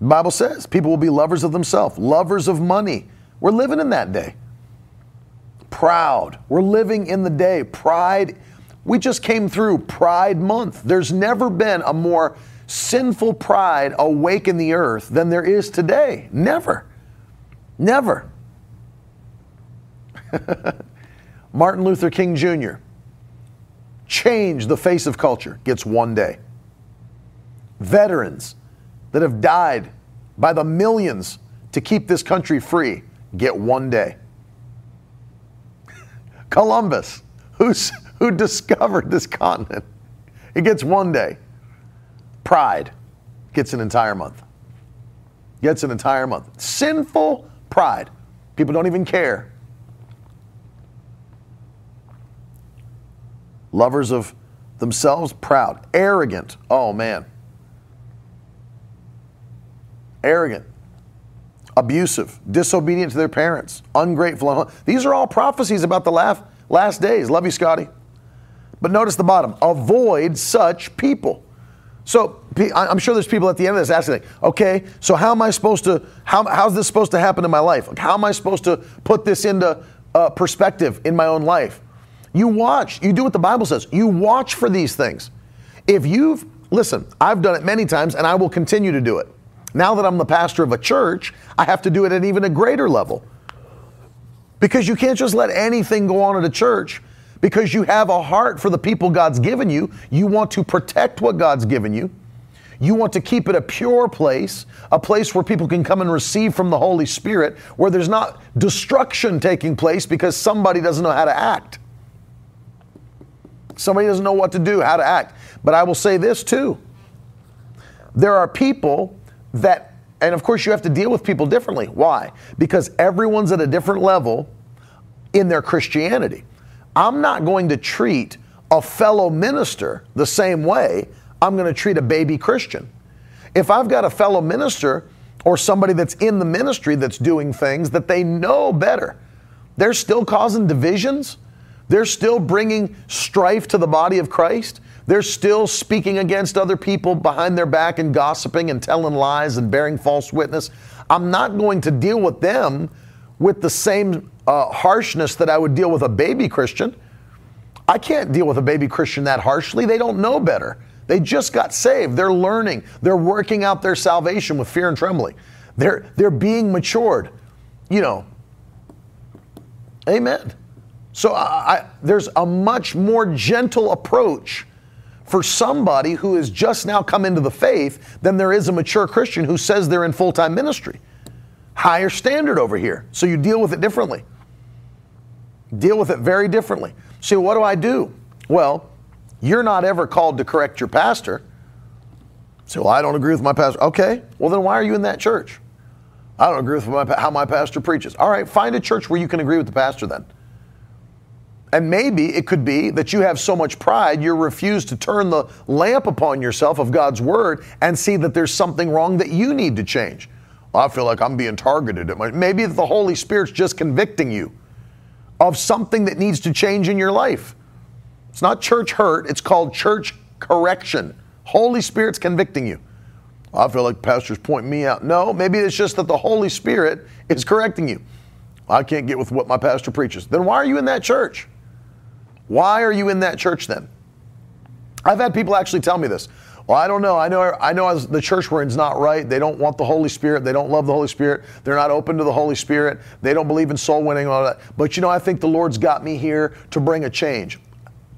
[SPEAKER 1] The Bible says people will be lovers of themselves, lovers of money. We're living in that day. Proud. We're living in the day. Pride. We just came through Pride Month. There's never been a more sinful pride awake in the earth than there is today. Never. Never. Martin Luther King Jr. changed the face of culture, gets one day veterans that have died by the millions to keep this country free get one day. Columbus, who's, who discovered this continent, it gets one day. Pride gets an entire month. gets an entire month. Sinful pride. People don't even care. Lovers of themselves, proud. Arrogant. Oh, man. Arrogant. Abusive. Disobedient to their parents. Ungrateful. These are all prophecies about the last days. Love you, Scotty. But notice the bottom avoid such people. So I'm sure there's people at the end of this asking, like, okay, so how am I supposed to, how, how's this supposed to happen in my life? How am I supposed to put this into uh, perspective in my own life? You watch, you do what the Bible says. You watch for these things. If you've, listen, I've done it many times and I will continue to do it. Now that I'm the pastor of a church, I have to do it at even a greater level. Because you can't just let anything go on at a church because you have a heart for the people God's given you. You want to protect what God's given you. You want to keep it a pure place, a place where people can come and receive from the Holy Spirit, where there's not destruction taking place because somebody doesn't know how to act. Somebody doesn't know what to do, how to act. But I will say this too there are people that, and of course, you have to deal with people differently. Why? Because everyone's at a different level in their Christianity. I'm not going to treat a fellow minister the same way I'm going to treat a baby Christian. If I've got a fellow minister or somebody that's in the ministry that's doing things that they know better, they're still causing divisions. They're still bringing strife to the body of Christ. They're still speaking against other people behind their back and gossiping and telling lies and bearing false witness. I'm not going to deal with them with the same uh, harshness that I would deal with a baby Christian. I can't deal with a baby Christian that harshly. They don't know better. They just got saved. They're learning. They're working out their salvation with fear and trembling. They're, they're being matured. You know, amen. So I, I, there's a much more gentle approach for somebody who has just now come into the faith than there is a mature Christian who says they're in full time ministry. Higher standard over here. So you deal with it differently. Deal with it very differently. See, what do I do? Well, you're not ever called to correct your pastor. So, well, I don't agree with my pastor. Okay, well, then why are you in that church? I don't agree with my, how my pastor preaches. All right, find a church where you can agree with the pastor then. And maybe it could be that you have so much pride, you refuse to turn the lamp upon yourself of God's word and see that there's something wrong that you need to change. I feel like I'm being targeted. Maybe the Holy Spirit's just convicting you of something that needs to change in your life. It's not church hurt, it's called church correction. Holy Spirit's convicting you. I feel like pastors point me out. No, maybe it's just that the Holy Spirit is correcting you. I can't get with what my pastor preaches. Then why are you in that church? Why are you in that church then? I've had people actually tell me this. Well, I don't know. I know. I know. The church we're in is not right. They don't want the Holy Spirit. They don't love the Holy Spirit. They're not open to the Holy Spirit. They don't believe in soul winning all that. But you know, I think the Lord's got me here to bring a change.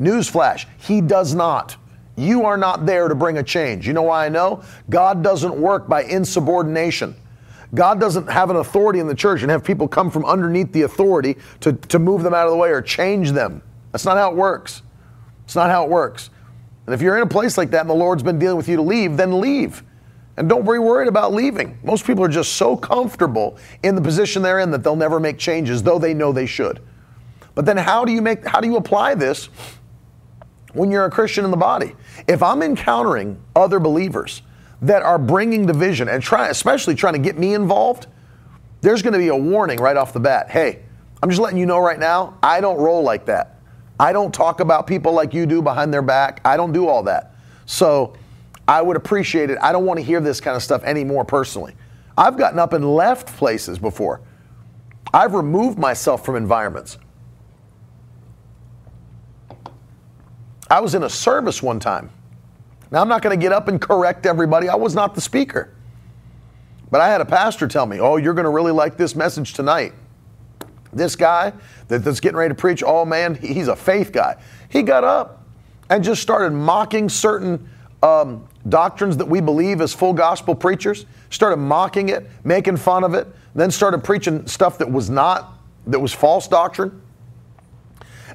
[SPEAKER 1] Newsflash: He does not. You are not there to bring a change. You know why I know? God doesn't work by insubordination. God doesn't have an authority in the church and have people come from underneath the authority to, to move them out of the way or change them. That's not how it works. It's not how it works. And if you're in a place like that and the Lord's been dealing with you to leave, then leave. And don't be worried about leaving. Most people are just so comfortable in the position they're in that they'll never make changes, though they know they should. But then how do you make how do you apply this when you're a Christian in the body? If I'm encountering other believers that are bringing division and try, especially trying to get me involved, there's going to be a warning right off the bat. Hey, I'm just letting you know right now, I don't roll like that. I don't talk about people like you do behind their back. I don't do all that. So I would appreciate it. I don't want to hear this kind of stuff anymore personally. I've gotten up and left places before. I've removed myself from environments. I was in a service one time. Now, I'm not going to get up and correct everybody. I was not the speaker. But I had a pastor tell me, Oh, you're going to really like this message tonight. This guy that, that's getting ready to preach, oh man, he's a faith guy. He got up and just started mocking certain um, doctrines that we believe as full gospel preachers, started mocking it, making fun of it, then started preaching stuff that was not, that was false doctrine.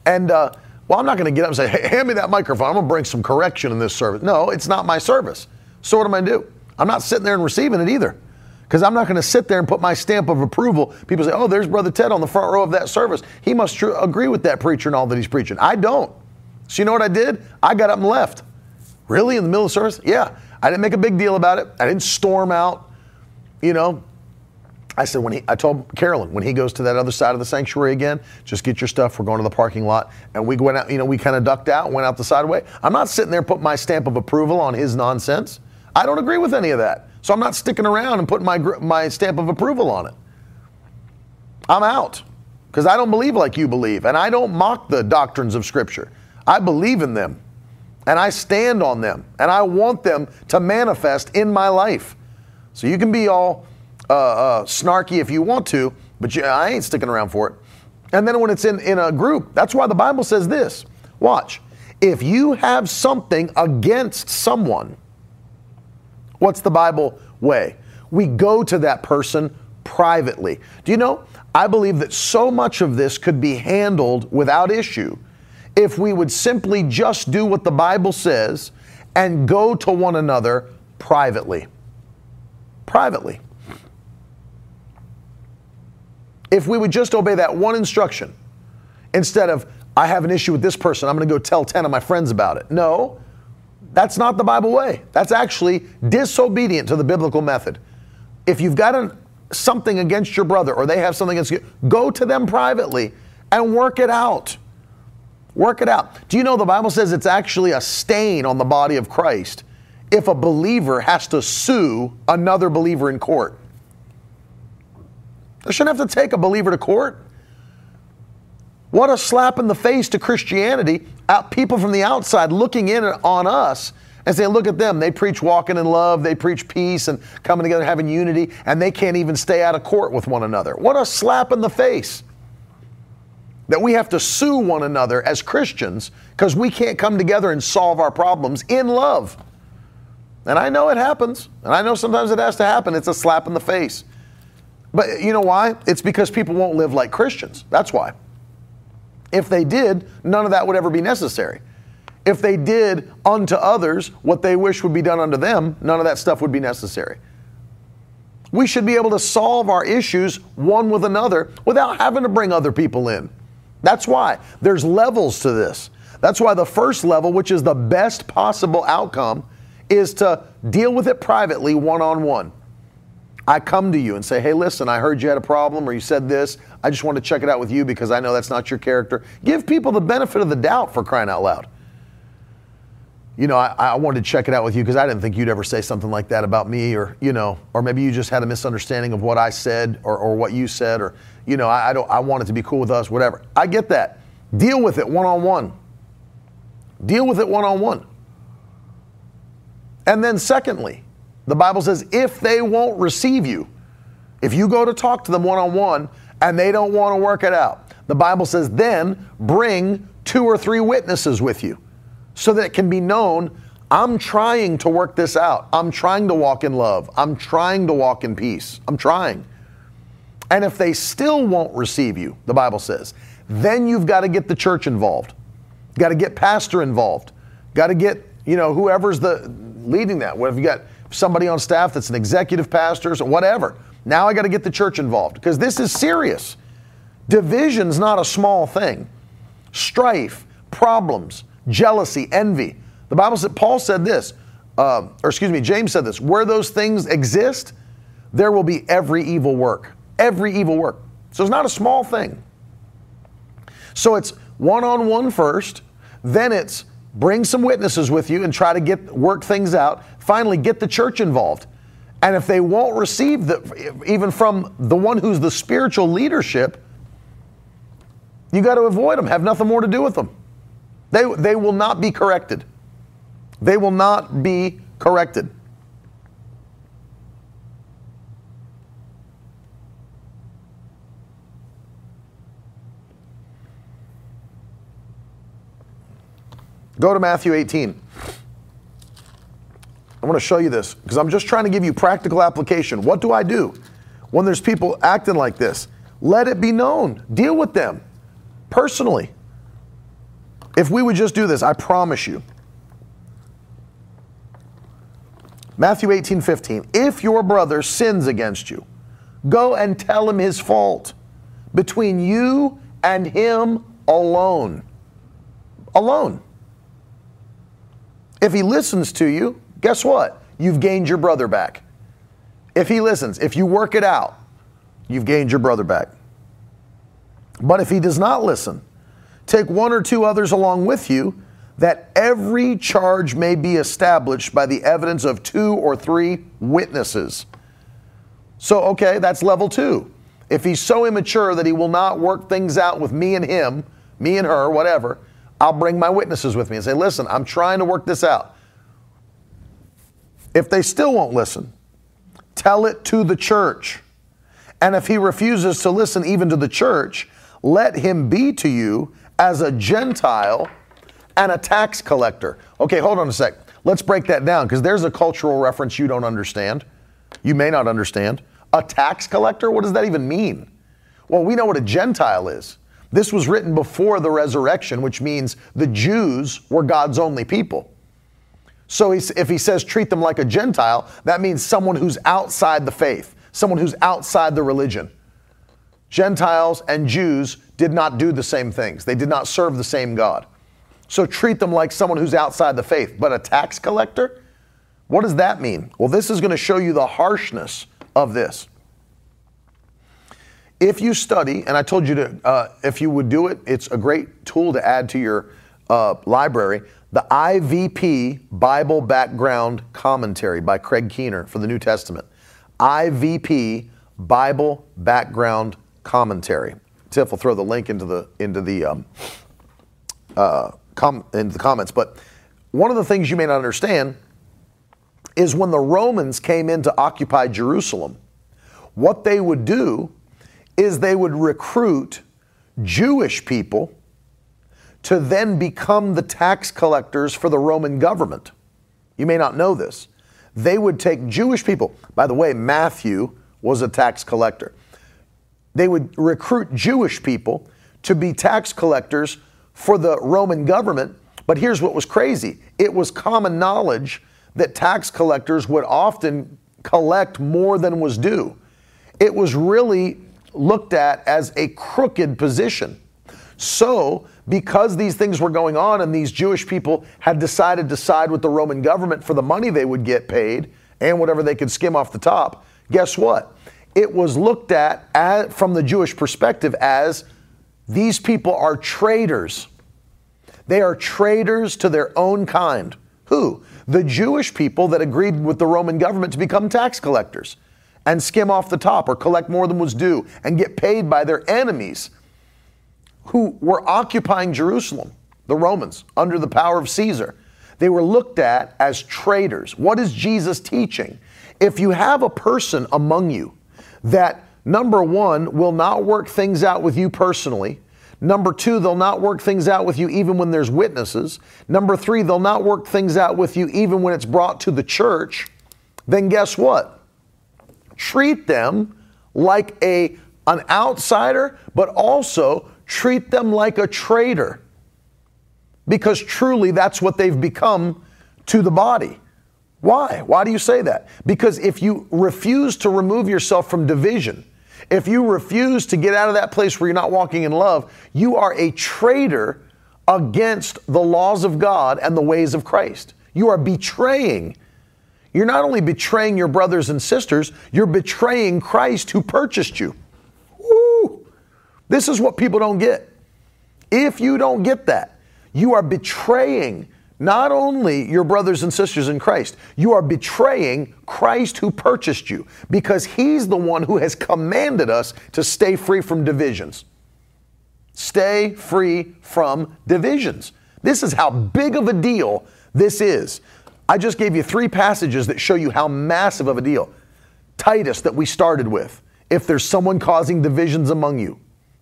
[SPEAKER 1] And, uh, well, I'm not going to get up and say, hey, hand me that microphone. I'm going to bring some correction in this service. No, it's not my service. So what am I do? I'm not sitting there and receiving it either. Because I'm not going to sit there and put my stamp of approval. People say, oh, there's Brother Ted on the front row of that service. He must tr- agree with that preacher and all that he's preaching. I don't. So you know what I did? I got up and left. Really? In the middle of service? Yeah. I didn't make a big deal about it. I didn't storm out. You know, I said when he, I told Carolyn when he goes to that other side of the sanctuary again, just get your stuff. We're going to the parking lot, and we went out. You know, we kind of ducked out, went out the side way. I'm not sitting there putting my stamp of approval on his nonsense. I don't agree with any of that, so I'm not sticking around and putting my my stamp of approval on it. I'm out because I don't believe like you believe, and I don't mock the doctrines of Scripture. I believe in them, and I stand on them, and I want them to manifest in my life. So you can be all uh, uh, snarky if you want to, but you, I ain't sticking around for it. And then when it's in, in a group, that's why the Bible says this. Watch. If you have something against someone, what's the Bible way? We go to that person privately. Do you know? I believe that so much of this could be handled without issue if we would simply just do what the Bible says and go to one another privately. Privately if we would just obey that one instruction instead of, I have an issue with this person, I'm going to go tell 10 of my friends about it. No, that's not the Bible way. That's actually disobedient to the biblical method. If you've got an, something against your brother or they have something against you, go to them privately and work it out. Work it out. Do you know the Bible says it's actually a stain on the body of Christ if a believer has to sue another believer in court? They shouldn't have to take a believer to court. What a slap in the face to Christianity. Out, people from the outside looking in on us and saying, look at them. They preach walking in love, they preach peace and coming together, having unity, and they can't even stay out of court with one another. What a slap in the face. That we have to sue one another as Christians because we can't come together and solve our problems in love. And I know it happens, and I know sometimes it has to happen. It's a slap in the face. But you know why? It's because people won't live like Christians. That's why. If they did, none of that would ever be necessary. If they did unto others what they wish would be done unto them, none of that stuff would be necessary. We should be able to solve our issues one with another without having to bring other people in. That's why there's levels to this. That's why the first level, which is the best possible outcome, is to deal with it privately one on one. I come to you and say, hey, listen, I heard you had a problem or you said this. I just want to check it out with you because I know that's not your character. Give people the benefit of the doubt for crying out loud. You know, I, I wanted to check it out with you because I didn't think you'd ever say something like that about me, or, you know, or maybe you just had a misunderstanding of what I said or, or what you said, or, you know, I, I don't, I want it to be cool with us, whatever. I get that. Deal with it one on one. Deal with it one on one. And then, secondly, the Bible says if they won't receive you, if you go to talk to them one on one and they don't want to work it out, the Bible says then bring two or three witnesses with you so that it can be known I'm trying to work this out. I'm trying to walk in love. I'm trying to walk in peace. I'm trying. And if they still won't receive you, the Bible says, then you've got to get the church involved. Got to get pastor involved. Got to get, you know, whoever's the leading that. What have you got? Somebody on staff that's an executive pastor or whatever. Now I got to get the church involved because this is serious. Division's not a small thing. Strife, problems, jealousy, envy. The Bible said, Paul said this, uh, or excuse me, James said this where those things exist, there will be every evil work. Every evil work. So it's not a small thing. So it's one on one first, then it's bring some witnesses with you and try to get work things out. Finally get the church involved. And if they won't receive the even from the one who's the spiritual leadership you got to avoid them have nothing more to do with them they, they will not be corrected. They will not be corrected Go to Matthew 18. I want to show you this because I'm just trying to give you practical application. What do I do when there's people acting like this? Let it be known. Deal with them personally. If we would just do this, I promise you, Matthew 18, 15. If your brother sins against you, go and tell him his fault between you and him alone. Alone. If he listens to you, guess what? You've gained your brother back. If he listens, if you work it out, you've gained your brother back. But if he does not listen, take one or two others along with you, that every charge may be established by the evidence of two or three witnesses. So, okay, that's level two. If he's so immature that he will not work things out with me and him, me and her, whatever, I'll bring my witnesses with me and say, listen, I'm trying to work this out. If they still won't listen, tell it to the church. And if he refuses to listen even to the church, let him be to you as a Gentile and a tax collector. Okay, hold on a sec. Let's break that down because there's a cultural reference you don't understand. You may not understand. A tax collector? What does that even mean? Well, we know what a Gentile is. This was written before the resurrection, which means the Jews were God's only people. So if he says treat them like a Gentile, that means someone who's outside the faith, someone who's outside the religion. Gentiles and Jews did not do the same things, they did not serve the same God. So treat them like someone who's outside the faith. But a tax collector? What does that mean? Well, this is going to show you the harshness of this. If you study, and I told you to, uh, if you would do it, it's a great tool to add to your uh, library. The IVP Bible Background Commentary by Craig Keener for the New Testament. IVP Bible Background Commentary. Tiff will throw the link into the into the um, uh, com- into the comments. But one of the things you may not understand is when the Romans came in to occupy Jerusalem, what they would do is they would recruit Jewish people to then become the tax collectors for the Roman government. You may not know this. They would take Jewish people. By the way, Matthew was a tax collector. They would recruit Jewish people to be tax collectors for the Roman government. But here's what was crazy it was common knowledge that tax collectors would often collect more than was due. It was really looked at as a crooked position. So, because these things were going on and these Jewish people had decided to side with the Roman government for the money they would get paid and whatever they could skim off the top, guess what? It was looked at as, from the Jewish perspective as these people are traitors. They are traitors to their own kind. Who? The Jewish people that agreed with the Roman government to become tax collectors and skim off the top or collect more than was due and get paid by their enemies who were occupying Jerusalem, the Romans, under the power of Caesar. They were looked at as traitors. What is Jesus teaching? If you have a person among you that, number one, will not work things out with you personally, Number two, they'll not work things out with you even when there's witnesses. Number three, they'll not work things out with you even when it's brought to the church. Then guess what? Treat them like a, an outsider, but also treat them like a traitor. Because truly that's what they've become to the body. Why? Why do you say that? Because if you refuse to remove yourself from division, if you refuse to get out of that place where you're not walking in love, you are a traitor against the laws of God and the ways of Christ. You are betraying. You're not only betraying your brothers and sisters, you're betraying Christ who purchased you. Woo! This is what people don't get. If you don't get that, you are betraying not only your brothers and sisters in Christ, you are betraying Christ who purchased you because he's the one who has commanded us to stay free from divisions. Stay free from divisions. This is how big of a deal this is. I just gave you three passages that show you how massive of a deal. Titus, that we started with. If there's someone causing divisions among you,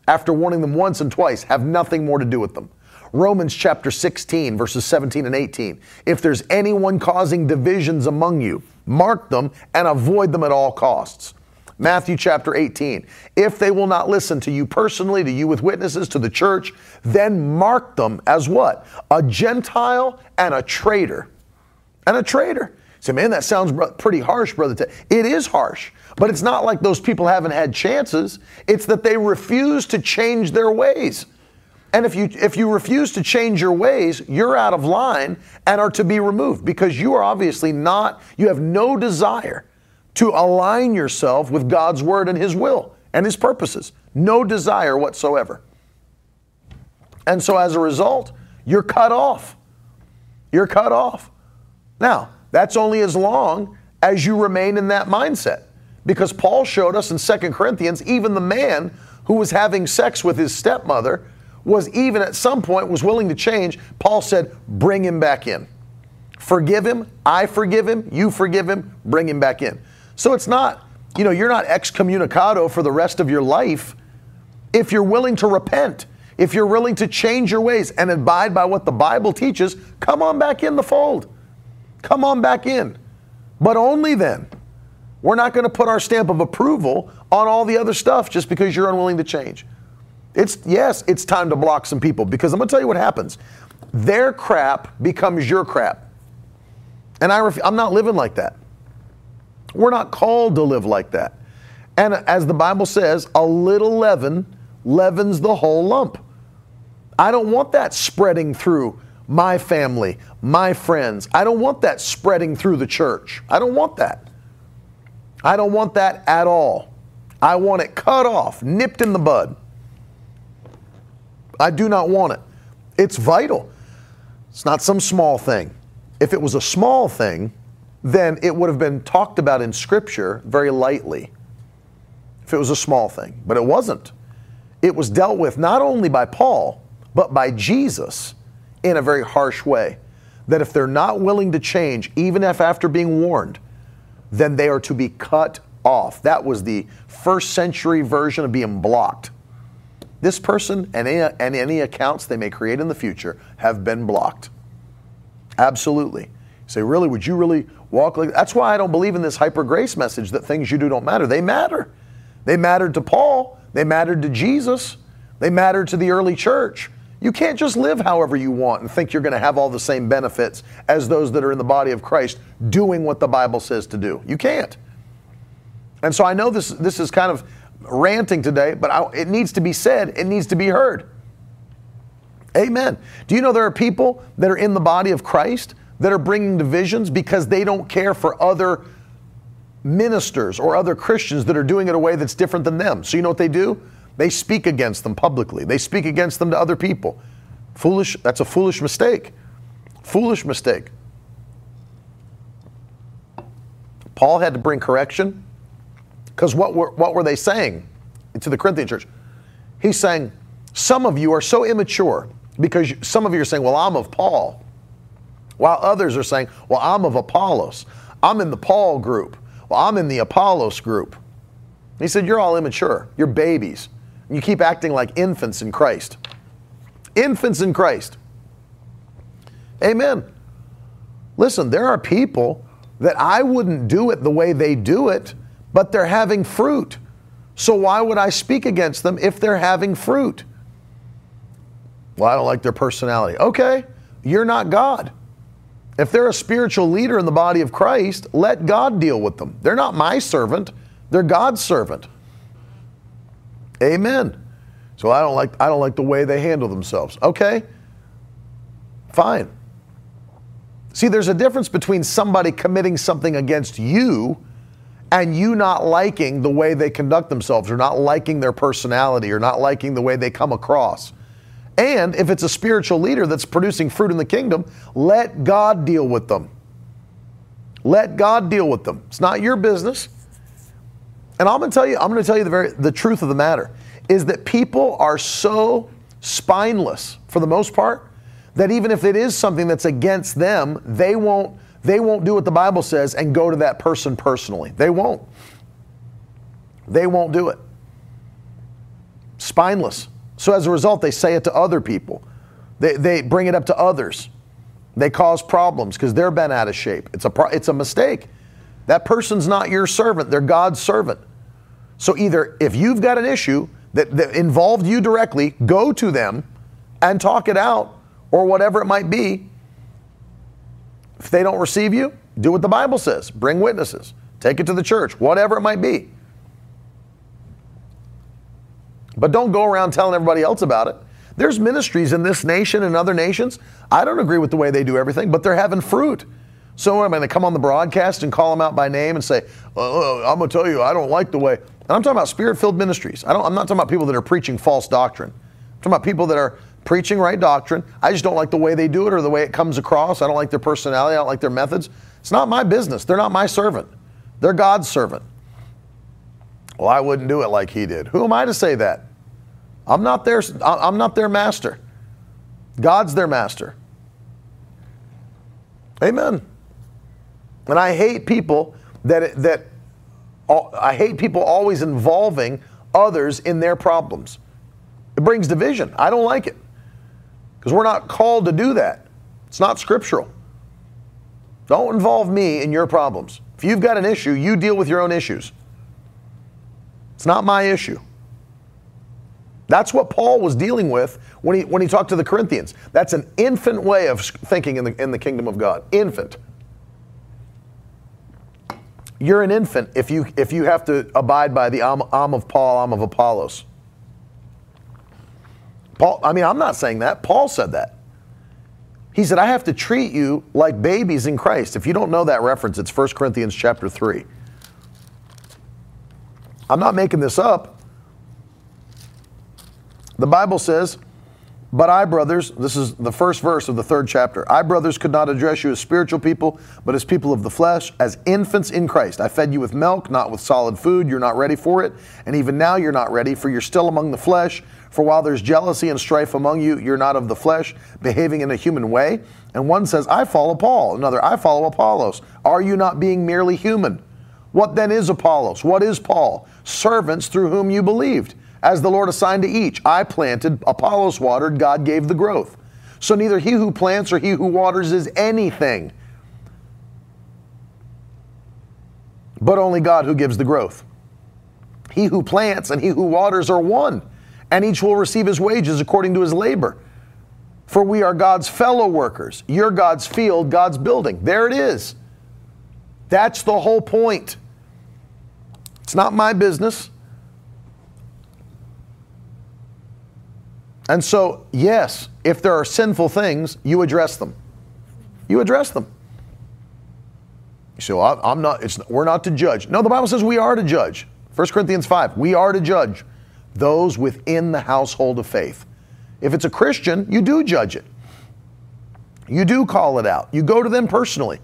[SPEAKER 1] after warning them once and twice, have nothing more to do with them. Romans chapter 16, verses 17 and 18. If there's anyone causing divisions among you, mark them and avoid them at all costs. Matthew chapter 18. If they will not listen to you personally, to you with witnesses, to the church, then mark them as what? A Gentile and a traitor. And a traitor. Say, man, that sounds pretty harsh, Brother Ted. It is harsh, but it's not like those people haven't had chances. It's that they refuse to change their ways. And if you if you refuse to change your ways, you're out of line and are to be removed because you are obviously not you have no desire to align yourself with God's word and his will and his purposes. No desire whatsoever. And so as a result, you're cut off. You're cut off. Now, that's only as long as you remain in that mindset. Because Paul showed us in 2 Corinthians, even the man who was having sex with his stepmother was even at some point was willing to change. Paul said, bring him back in. Forgive him. I forgive him. You forgive him. Bring him back in. So it's not, you know, you're not excommunicado for the rest of your life if you're willing to repent. If you're willing to change your ways and abide by what the Bible teaches, come on back in the fold. Come on back in. But only then. We're not going to put our stamp of approval on all the other stuff just because you're unwilling to change. It's yes, it's time to block some people because I'm going to tell you what happens. Their crap becomes your crap. And I ref- I'm not living like that. We're not called to live like that. And as the Bible says, a little leaven leavens the whole lump. I don't want that spreading through my family, my friends. I don't want that spreading through the church. I don't want that. I don't want that at all. I want it cut off, nipped in the bud. I do not want it. It's vital. It's not some small thing. If it was a small thing, then it would have been talked about in Scripture very lightly. If it was a small thing, but it wasn't. It was dealt with not only by Paul, but by Jesus in a very harsh way. That if they're not willing to change, even if after being warned, then they are to be cut off. That was the first century version of being blocked. This person and any, and any accounts they may create in the future have been blocked. Absolutely. Say, really, would you really walk like That's why I don't believe in this hyper grace message that things you do don't matter. They matter. They mattered to Paul, they mattered to Jesus, they mattered to the early church. You can't just live however you want and think you're going to have all the same benefits as those that are in the body of Christ doing what the Bible says to do. You can't. And so I know this, this is kind of ranting today, but I, it needs to be said, it needs to be heard. Amen. Do you know there are people that are in the body of Christ that are bringing divisions because they don't care for other ministers or other Christians that are doing it a way that's different than them? So you know what they do? They speak against them publicly. They speak against them to other people. Foolish, that's a foolish mistake. Foolish mistake. Paul had to bring correction because what were, what were they saying to the Corinthian church? He's saying, Some of you are so immature because some of you are saying, Well, I'm of Paul, while others are saying, Well, I'm of Apollos. I'm in the Paul group. Well, I'm in the Apollos group. He said, You're all immature. You're babies. You keep acting like infants in Christ. Infants in Christ. Amen. Listen, there are people that I wouldn't do it the way they do it, but they're having fruit. So why would I speak against them if they're having fruit? Well, I don't like their personality. Okay, you're not God. If they're a spiritual leader in the body of Christ, let God deal with them. They're not my servant, they're God's servant. Amen. So I don't like I don't like the way they handle themselves. Okay? Fine. See, there's a difference between somebody committing something against you and you not liking the way they conduct themselves or not liking their personality or not liking the way they come across. And if it's a spiritual leader that's producing fruit in the kingdom, let God deal with them. Let God deal with them. It's not your business. And I'm going to tell you, I'm going to tell you the very the truth of the matter is that people are so spineless for the most part that even if it is something that's against them, they won't they won't do what the Bible says and go to that person personally. They won't. They won't do it. Spineless. So as a result, they say it to other people. They, they bring it up to others. They cause problems because they're bent out of shape. It's a, it's a mistake. That person's not your servant, they're God's servant. So either if you've got an issue that, that involved you directly, go to them and talk it out or whatever it might be. If they don't receive you, Do what the Bible says. Bring witnesses. Take it to the church, whatever it might be. But don't go around telling everybody else about it. There's ministries in this nation and other nations. I don't agree with the way they do everything, but they're having fruit. So am I'm going to come on the broadcast and call them out by name and say, oh, oh I'm going to tell you, I don't like the way. And I'm talking about spirit filled ministries. I don't, I'm not talking about people that are preaching false doctrine. I'm talking about people that are preaching right doctrine. I just don't like the way they do it or the way it comes across. I don't like their personality. I don't like their methods. It's not my business. They're not my servant, they're God's servant. Well, I wouldn't do it like he did. Who am I to say that? I'm not their, I'm not their master. God's their master. Amen. And I hate people that, that I hate people always involving others in their problems. It brings division. I don't like it because we're not called to do that. It's not scriptural. Don't involve me in your problems. If you've got an issue, you deal with your own issues. It's not my issue. That's what Paul was dealing with when he, when he talked to the Corinthians. That's an infant way of thinking in the, in the kingdom of God. Infant. You're an infant if you, if you have to abide by the am of Paul, I'm of Apollos. Paul, I mean, I'm not saying that. Paul said that. He said, I have to treat you like babies in Christ. If you don't know that reference, it's 1 Corinthians chapter 3. I'm not making this up. The Bible says, but I, brothers, this is the first verse of the third chapter. I, brothers, could not address you as spiritual people, but as people of the flesh, as infants in Christ. I fed you with milk, not with solid food. You're not ready for it. And even now you're not ready, for you're still among the flesh. For while there's jealousy and strife among you, you're not of the flesh, behaving in a human way. And one says, I follow Paul. Another, I follow Apollos. Are you not being merely human? What then is Apollos? What is Paul? Servants through whom you believed as the Lord assigned to each. I planted, Apollos watered, God gave the growth. So neither he who plants or he who waters is anything, but only God who gives the growth. He who plants and he who waters are one, and each will receive his wages according to his labor. For we are God's fellow workers. You're God's field, God's building. There it is. That's the whole point. It's not my business. And so, yes, if there are sinful things, you address them. You address them. So say, I'm not, it's, we're not to judge. No, the Bible says we are to judge. 1 Corinthians 5, we are to judge those within the household of faith. If it's a Christian, you do judge it. You do call it out. You go to them personally.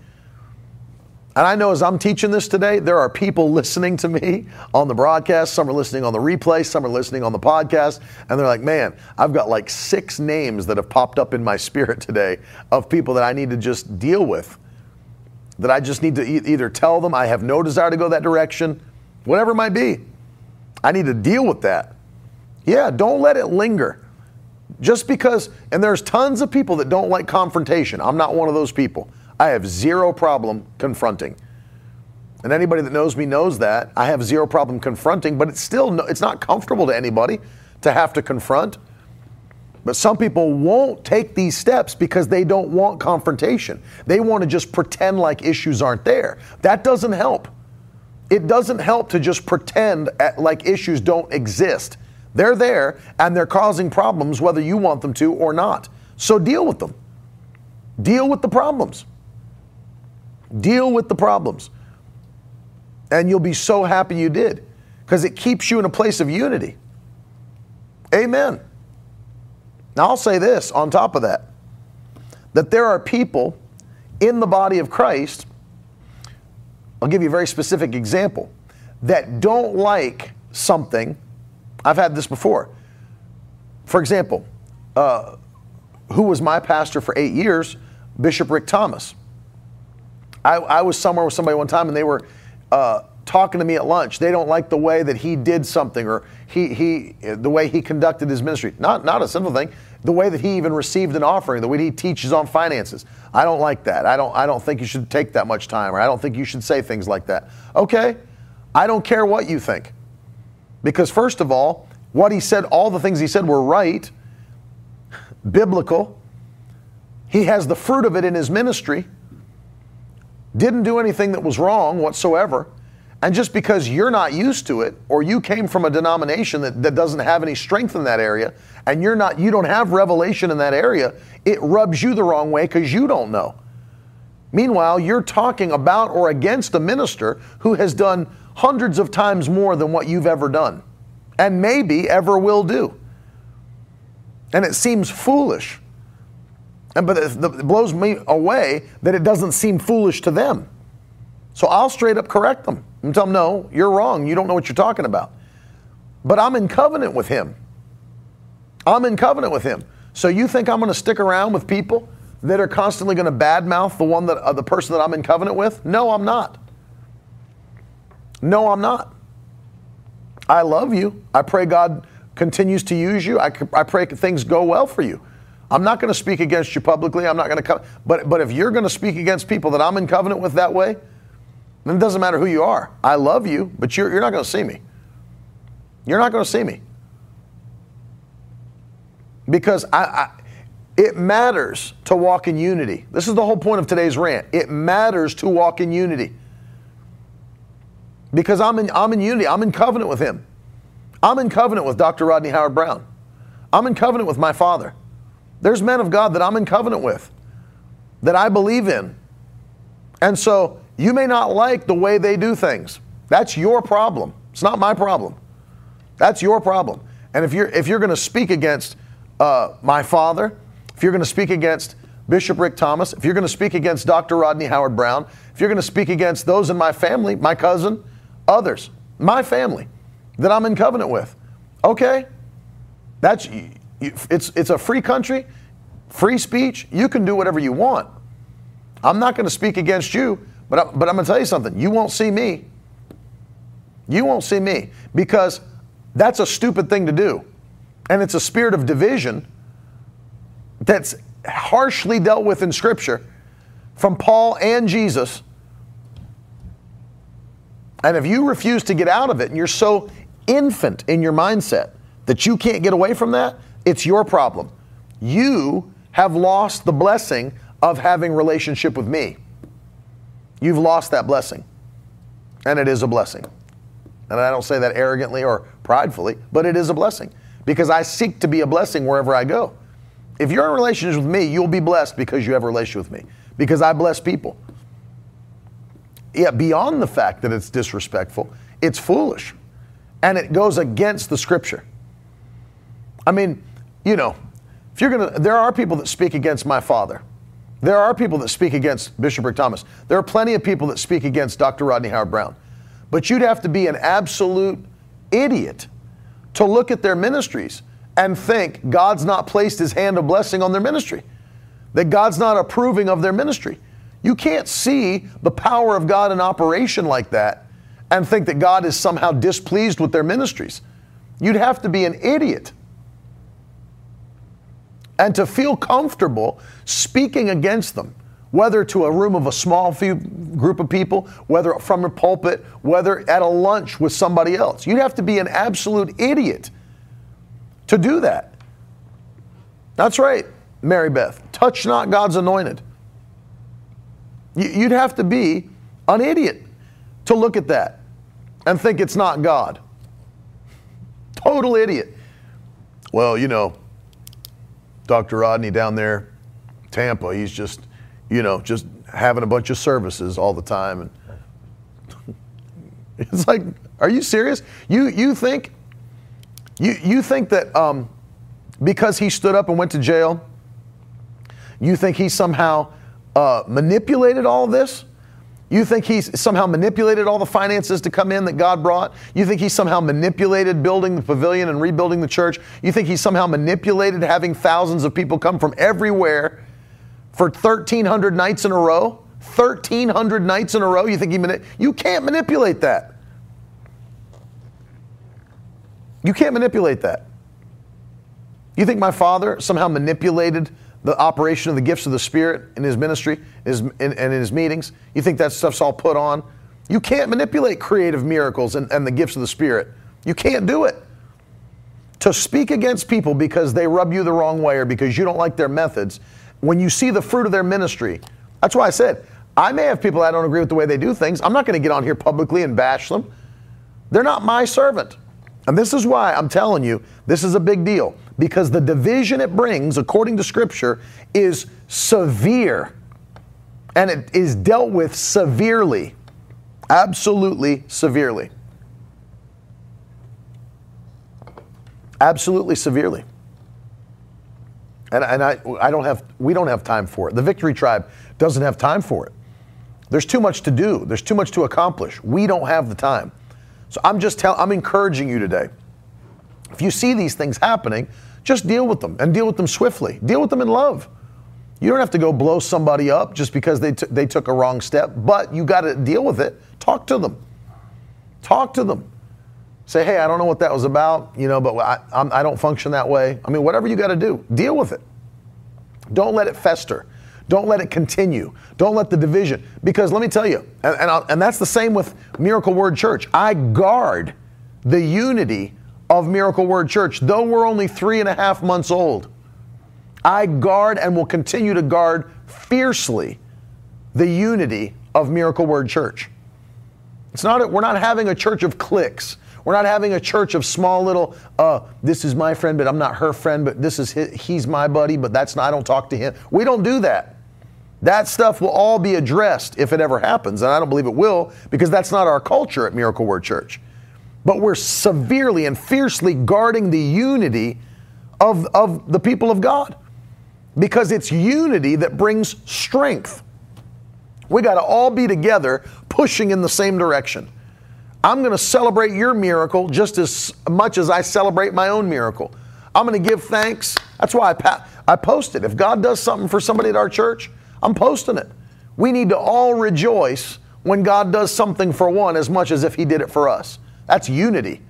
[SPEAKER 1] And I know as I'm teaching this today, there are people listening to me on the broadcast. Some are listening on the replay, some are listening on the podcast. And they're like, man, I've got like six names that have popped up in my spirit today of people that I need to just deal with. That I just need to e- either tell them I have no desire to go that direction, whatever it might be. I need to deal with that. Yeah, don't let it linger. Just because, and there's tons of people that don't like confrontation. I'm not one of those people. I have zero problem confronting. And anybody that knows me knows that. I have zero problem confronting, but it's still no, it's not comfortable to anybody to have to confront. But some people won't take these steps because they don't want confrontation. They want to just pretend like issues aren't there. That doesn't help. It doesn't help to just pretend like issues don't exist. They're there and they're causing problems whether you want them to or not. So deal with them. Deal with the problems. Deal with the problems. And you'll be so happy you did because it keeps you in a place of unity. Amen. Now, I'll say this on top of that that there are people in the body of Christ, I'll give you a very specific example, that don't like something. I've had this before. For example, uh, who was my pastor for eight years? Bishop Rick Thomas. I, I was somewhere with somebody one time and they were uh, talking to me at lunch. They don't like the way that he did something or he, he the way he conducted his ministry. Not, not a simple thing. The way that he even received an offering, the way he teaches on finances. I don't like that. I don't, I don't think you should take that much time or I don't think you should say things like that. Okay, I don't care what you think. Because, first of all, what he said, all the things he said were right, biblical. He has the fruit of it in his ministry. Didn't do anything that was wrong whatsoever, and just because you're not used to it, or you came from a denomination that, that doesn't have any strength in that area, and you're not you don't have revelation in that area, it rubs you the wrong way because you don't know. Meanwhile, you're talking about or against a minister who has done hundreds of times more than what you've ever done, and maybe ever will do. And it seems foolish. But it, it blows me away that it doesn't seem foolish to them. So I'll straight up correct them and tell them, no, you're wrong. You don't know what you're talking about. But I'm in covenant with him. I'm in covenant with him. So you think I'm going to stick around with people that are constantly going to badmouth the one that uh, the person that I'm in covenant with? No, I'm not. No, I'm not. I love you. I pray God continues to use you. I, I pray things go well for you. I'm not going to speak against you publicly. I'm not going to come. But, but if you're going to speak against people that I'm in covenant with that way, then it doesn't matter who you are. I love you, but you're, you're not going to see me. You're not going to see me. Because I, I, it matters to walk in unity. This is the whole point of today's rant. It matters to walk in unity. Because I'm in, I'm in unity, I'm in covenant with Him. I'm in covenant with Dr. Rodney Howard-Browne. I'm in covenant with my Father. There's men of God that I'm in covenant with, that I believe in. And so you may not like the way they do things. That's your problem. It's not my problem. That's your problem. And if you're if you're going to speak against uh, my father, if you're going to speak against Bishop Rick Thomas, if you're going to speak against Dr. Rodney Howard-Browne, if you're going to speak against those in my family, my cousin, others, my family that I'm in covenant with, okay, that's it's it's a free country, free speech. You can do whatever you want. I'm not going to speak against you, but I, but I'm going to tell you something. You won't see me. You won't see me because that's a stupid thing to do. And it's a spirit of division that's harshly dealt with in Scripture from Paul and Jesus. And if you refuse to get out of it and you're so infant in your mindset that you can't get away from that, it's your problem. You have lost the blessing of having relationship with me. You've lost that blessing. And it is a blessing. And I don't say that arrogantly or pridefully, but it is a blessing because I seek to be a blessing wherever I go. If you're in relationship with me, you'll be blessed because you have a relationship with me, because I bless people. Yeah, beyond the fact that it's disrespectful, it's foolish and it goes against the scripture. I mean, you know, if you're going to, there are people that speak against my father. There are people that speak against Bishop Rick Thomas. There are plenty of people that speak against Dr. Rodney Howard-Browne. But you'd have to be an absolute idiot to look at their ministries and think God's not placed his hand of blessing on their ministry, that God's not approving of their ministry. You can't see the power of God in operation like that and think that God is somehow displeased with their ministries. You'd have to be an idiot. And to feel comfortable speaking against them whether to a room of a small few group of people, whether from a pulpit, whether at a lunch with somebody else. You'd have to be an absolute idiot to do that. That's right, Mary Beth. Touch not God's anointed. You'd have to be an idiot to look at that and think it's not God. Total idiot. Well, you know, Dr. Rodney down there, Tampa, he's just you know, just having a bunch of services all the time. And it's like, are you serious? You you think you you think that um, because he stood up and went to jail, you think he somehow uh, manipulated all this? You think he somehow manipulated all the finances to come in that God brought? You think he somehow manipulated building the pavilion and rebuilding the church? You think he somehow manipulated having thousands of people come from everywhere for 1,300 nights in a row? 1,300 nights in a row? You think he you can't manipulate that. You can't manipulate that. You think my father somehow manipulated the operation of the gifts of the Spirit in his ministry and in his meetings? You think that stuff's all put on? You can't manipulate creative miracles and, and the gifts of the Spirit. You can't do it. To speak against people because they rub you the wrong way or because you don't like their methods when you see the fruit of their ministry, that's why I said, I may have people I don't agree with the way they do things. I'm not going to get on here publicly and bash them. They're not my servant. And this is why I'm telling you, this is a big deal because the division it brings, according to Scripture, is severe and it is dealt with severely. Absolutely severely. Absolutely severely. And, and I, I don't have, we don't have time for it. The Victory Tribe doesn't have time for it. There's too much to do. There's too much to accomplish. We don't have the time. So I'm just telling, I'm encouraging you today. If you see these things happening, just deal with them and deal with them swiftly. Deal with them in love. You don't have to go blow somebody up just because they, t- they took a wrong step, but you got to deal with it. Talk to them. Talk to them. Say, hey, I don't know what that was about, you know, but I, I'm, I do not function that way. I mean, whatever you got to do, deal with it. Don't let it fester. Don't let it continue. Don't let the division, because let me tell you, and, and, and that's the same with Miracle Word Church. I guard the unity of Miracle Word Church, though we're only three and a half months old. I guard and will continue to guard fiercely the unity of Miracle Word Church. It's not, we're not having a church of cliques. We're not having a church of small little, uh, this is my friend, but I'm not her friend, but this is his, he's my buddy, but that's not, I don't talk to him. We don't do that. That stuff will all be addressed if it ever happens, and I don't believe it will because that's not our culture at Miracle Word Church. But we're severely and fiercely guarding the unity of, of the people of God because it's unity that brings strength. We got to all be together pushing in the same direction. I'm going to celebrate your miracle just as much as I celebrate my own miracle. I'm going to give thanks. That's why I, pa- I posted. If God does something for somebody at our church, I'm posting it. We need to all rejoice when God does something for one as much as if He did it for us. That's unity.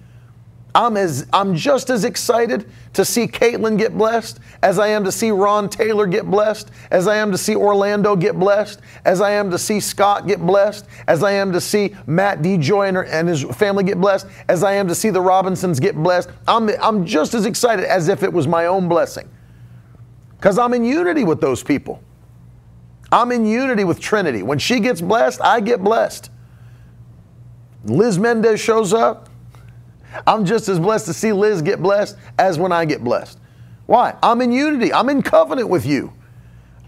[SPEAKER 1] I'm as I'm just as excited to see Caitlin get blessed as I am to see Ron Taylor get blessed, as I am to see Orlando get blessed, as I am to see Scott get blessed, as I am to see Matt DeJoy and his family get blessed, as I am to see the Robinsons get blessed. I'm, I'm just as excited as if it was my own blessing. Because I'm in unity with those people. I'm in unity with Trinity. When she gets blessed, I get blessed. Liz Mendez shows up. I'm just as blessed to see Liz get blessed as when I get blessed. Why? I'm in unity. I'm in covenant with you.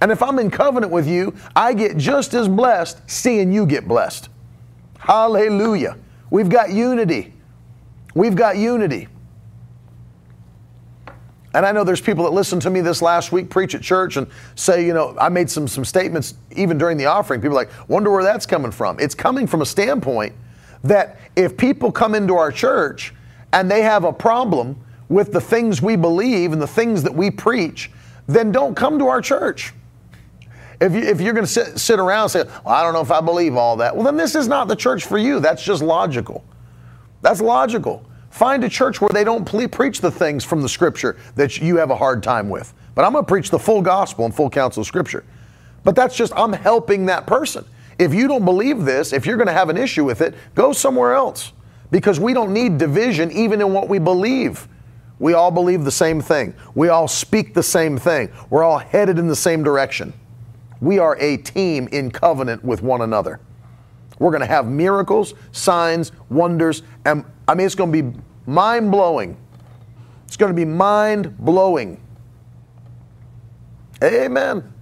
[SPEAKER 1] And if I'm in covenant with you, I get just as blessed seeing you get blessed. Hallelujah. We've got unity. We've got unity. And I know there's people that listened to me this last week preach at church and say, you know, I made some some statements even during the offering. People like, wonder where that's coming from. It's coming from a standpoint that if people come into our church and they have a problem with the things we believe and the things that we preach, then don't come to our church. If, you, if you're going to sit, sit around and say, well, I don't know if I believe all that, well, then this is not the church for you. That's just logical. That's logical. Find a church where they don't ple- preach the things from the scripture that you have a hard time with. But I'm going to preach the full gospel and full counsel of scripture. But that's just, I'm helping that person. If you don't believe this, if you're going to have an issue with it, go somewhere else. Because we don't need division even in what we believe. We all believe the same thing. We all speak the same thing. We're all headed in the same direction. We are a team in covenant with one another. We're going to have miracles, signs, wonders, and I mean, it's going to be mind blowing. It's going to be mind blowing. Amen.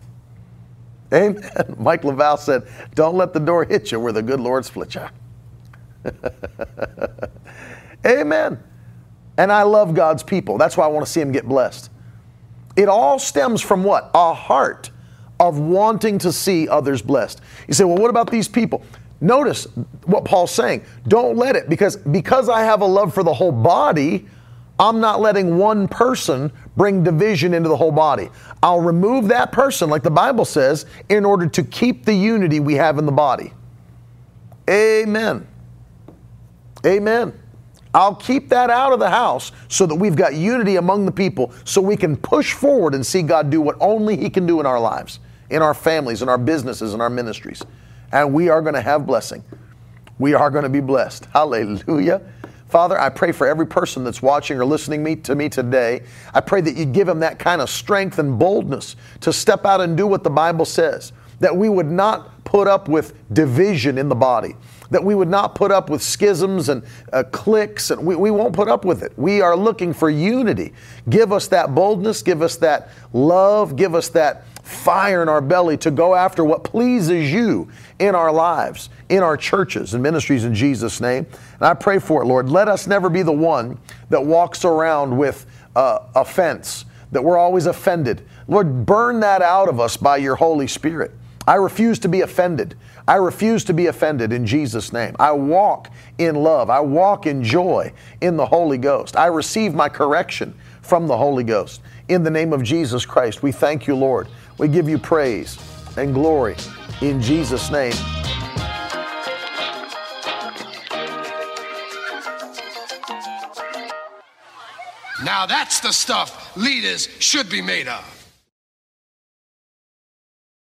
[SPEAKER 1] Amen. Mike Laval said, Don't let the door hit you where the good Lord split you. Amen. And I love God's people. That's why I want to see them get blessed. It all stems from what? A heart of wanting to see others blessed. You say, well, what about these people? Notice what Paul's saying. Don't let it, because because I have a love for the whole body, I'm not letting one person bring division into the whole body. I'll remove that person, like the Bible says, in order to keep the unity we have in the body. Amen. Amen. I'll keep that out of the house so that we've got unity among the people so we can push forward and see God do what only He can do in our lives, in our families, in our businesses, in our ministries. And we are going to have blessing. We are going to be blessed. Hallelujah. Father, I pray for every person that's watching or listening me, to me today. I pray that you give them that kind of strength and boldness to step out and do what the Bible says. That we would not put up with division in the body, that we would not put up with schisms and uh, cliques, and we, we won't put up with it. We are looking for unity. Give us that boldness, give us that love, give us that fire in our belly to go after what pleases you in our lives, in our churches and ministries in Jesus' name. And I pray for it, Lord. Let us never be the one that walks around with uh, offense, that we're always offended. Lord, burn that out of us by your Holy Spirit. I refuse to be offended. I refuse to be offended in Jesus' name. I walk in love. I walk in joy in the Holy Ghost. I receive my correction from the Holy Ghost. In the name of Jesus Christ, we thank you, Lord. We give you praise and glory in Jesus' name.
[SPEAKER 2] Now that's the stuff leaders should be made of.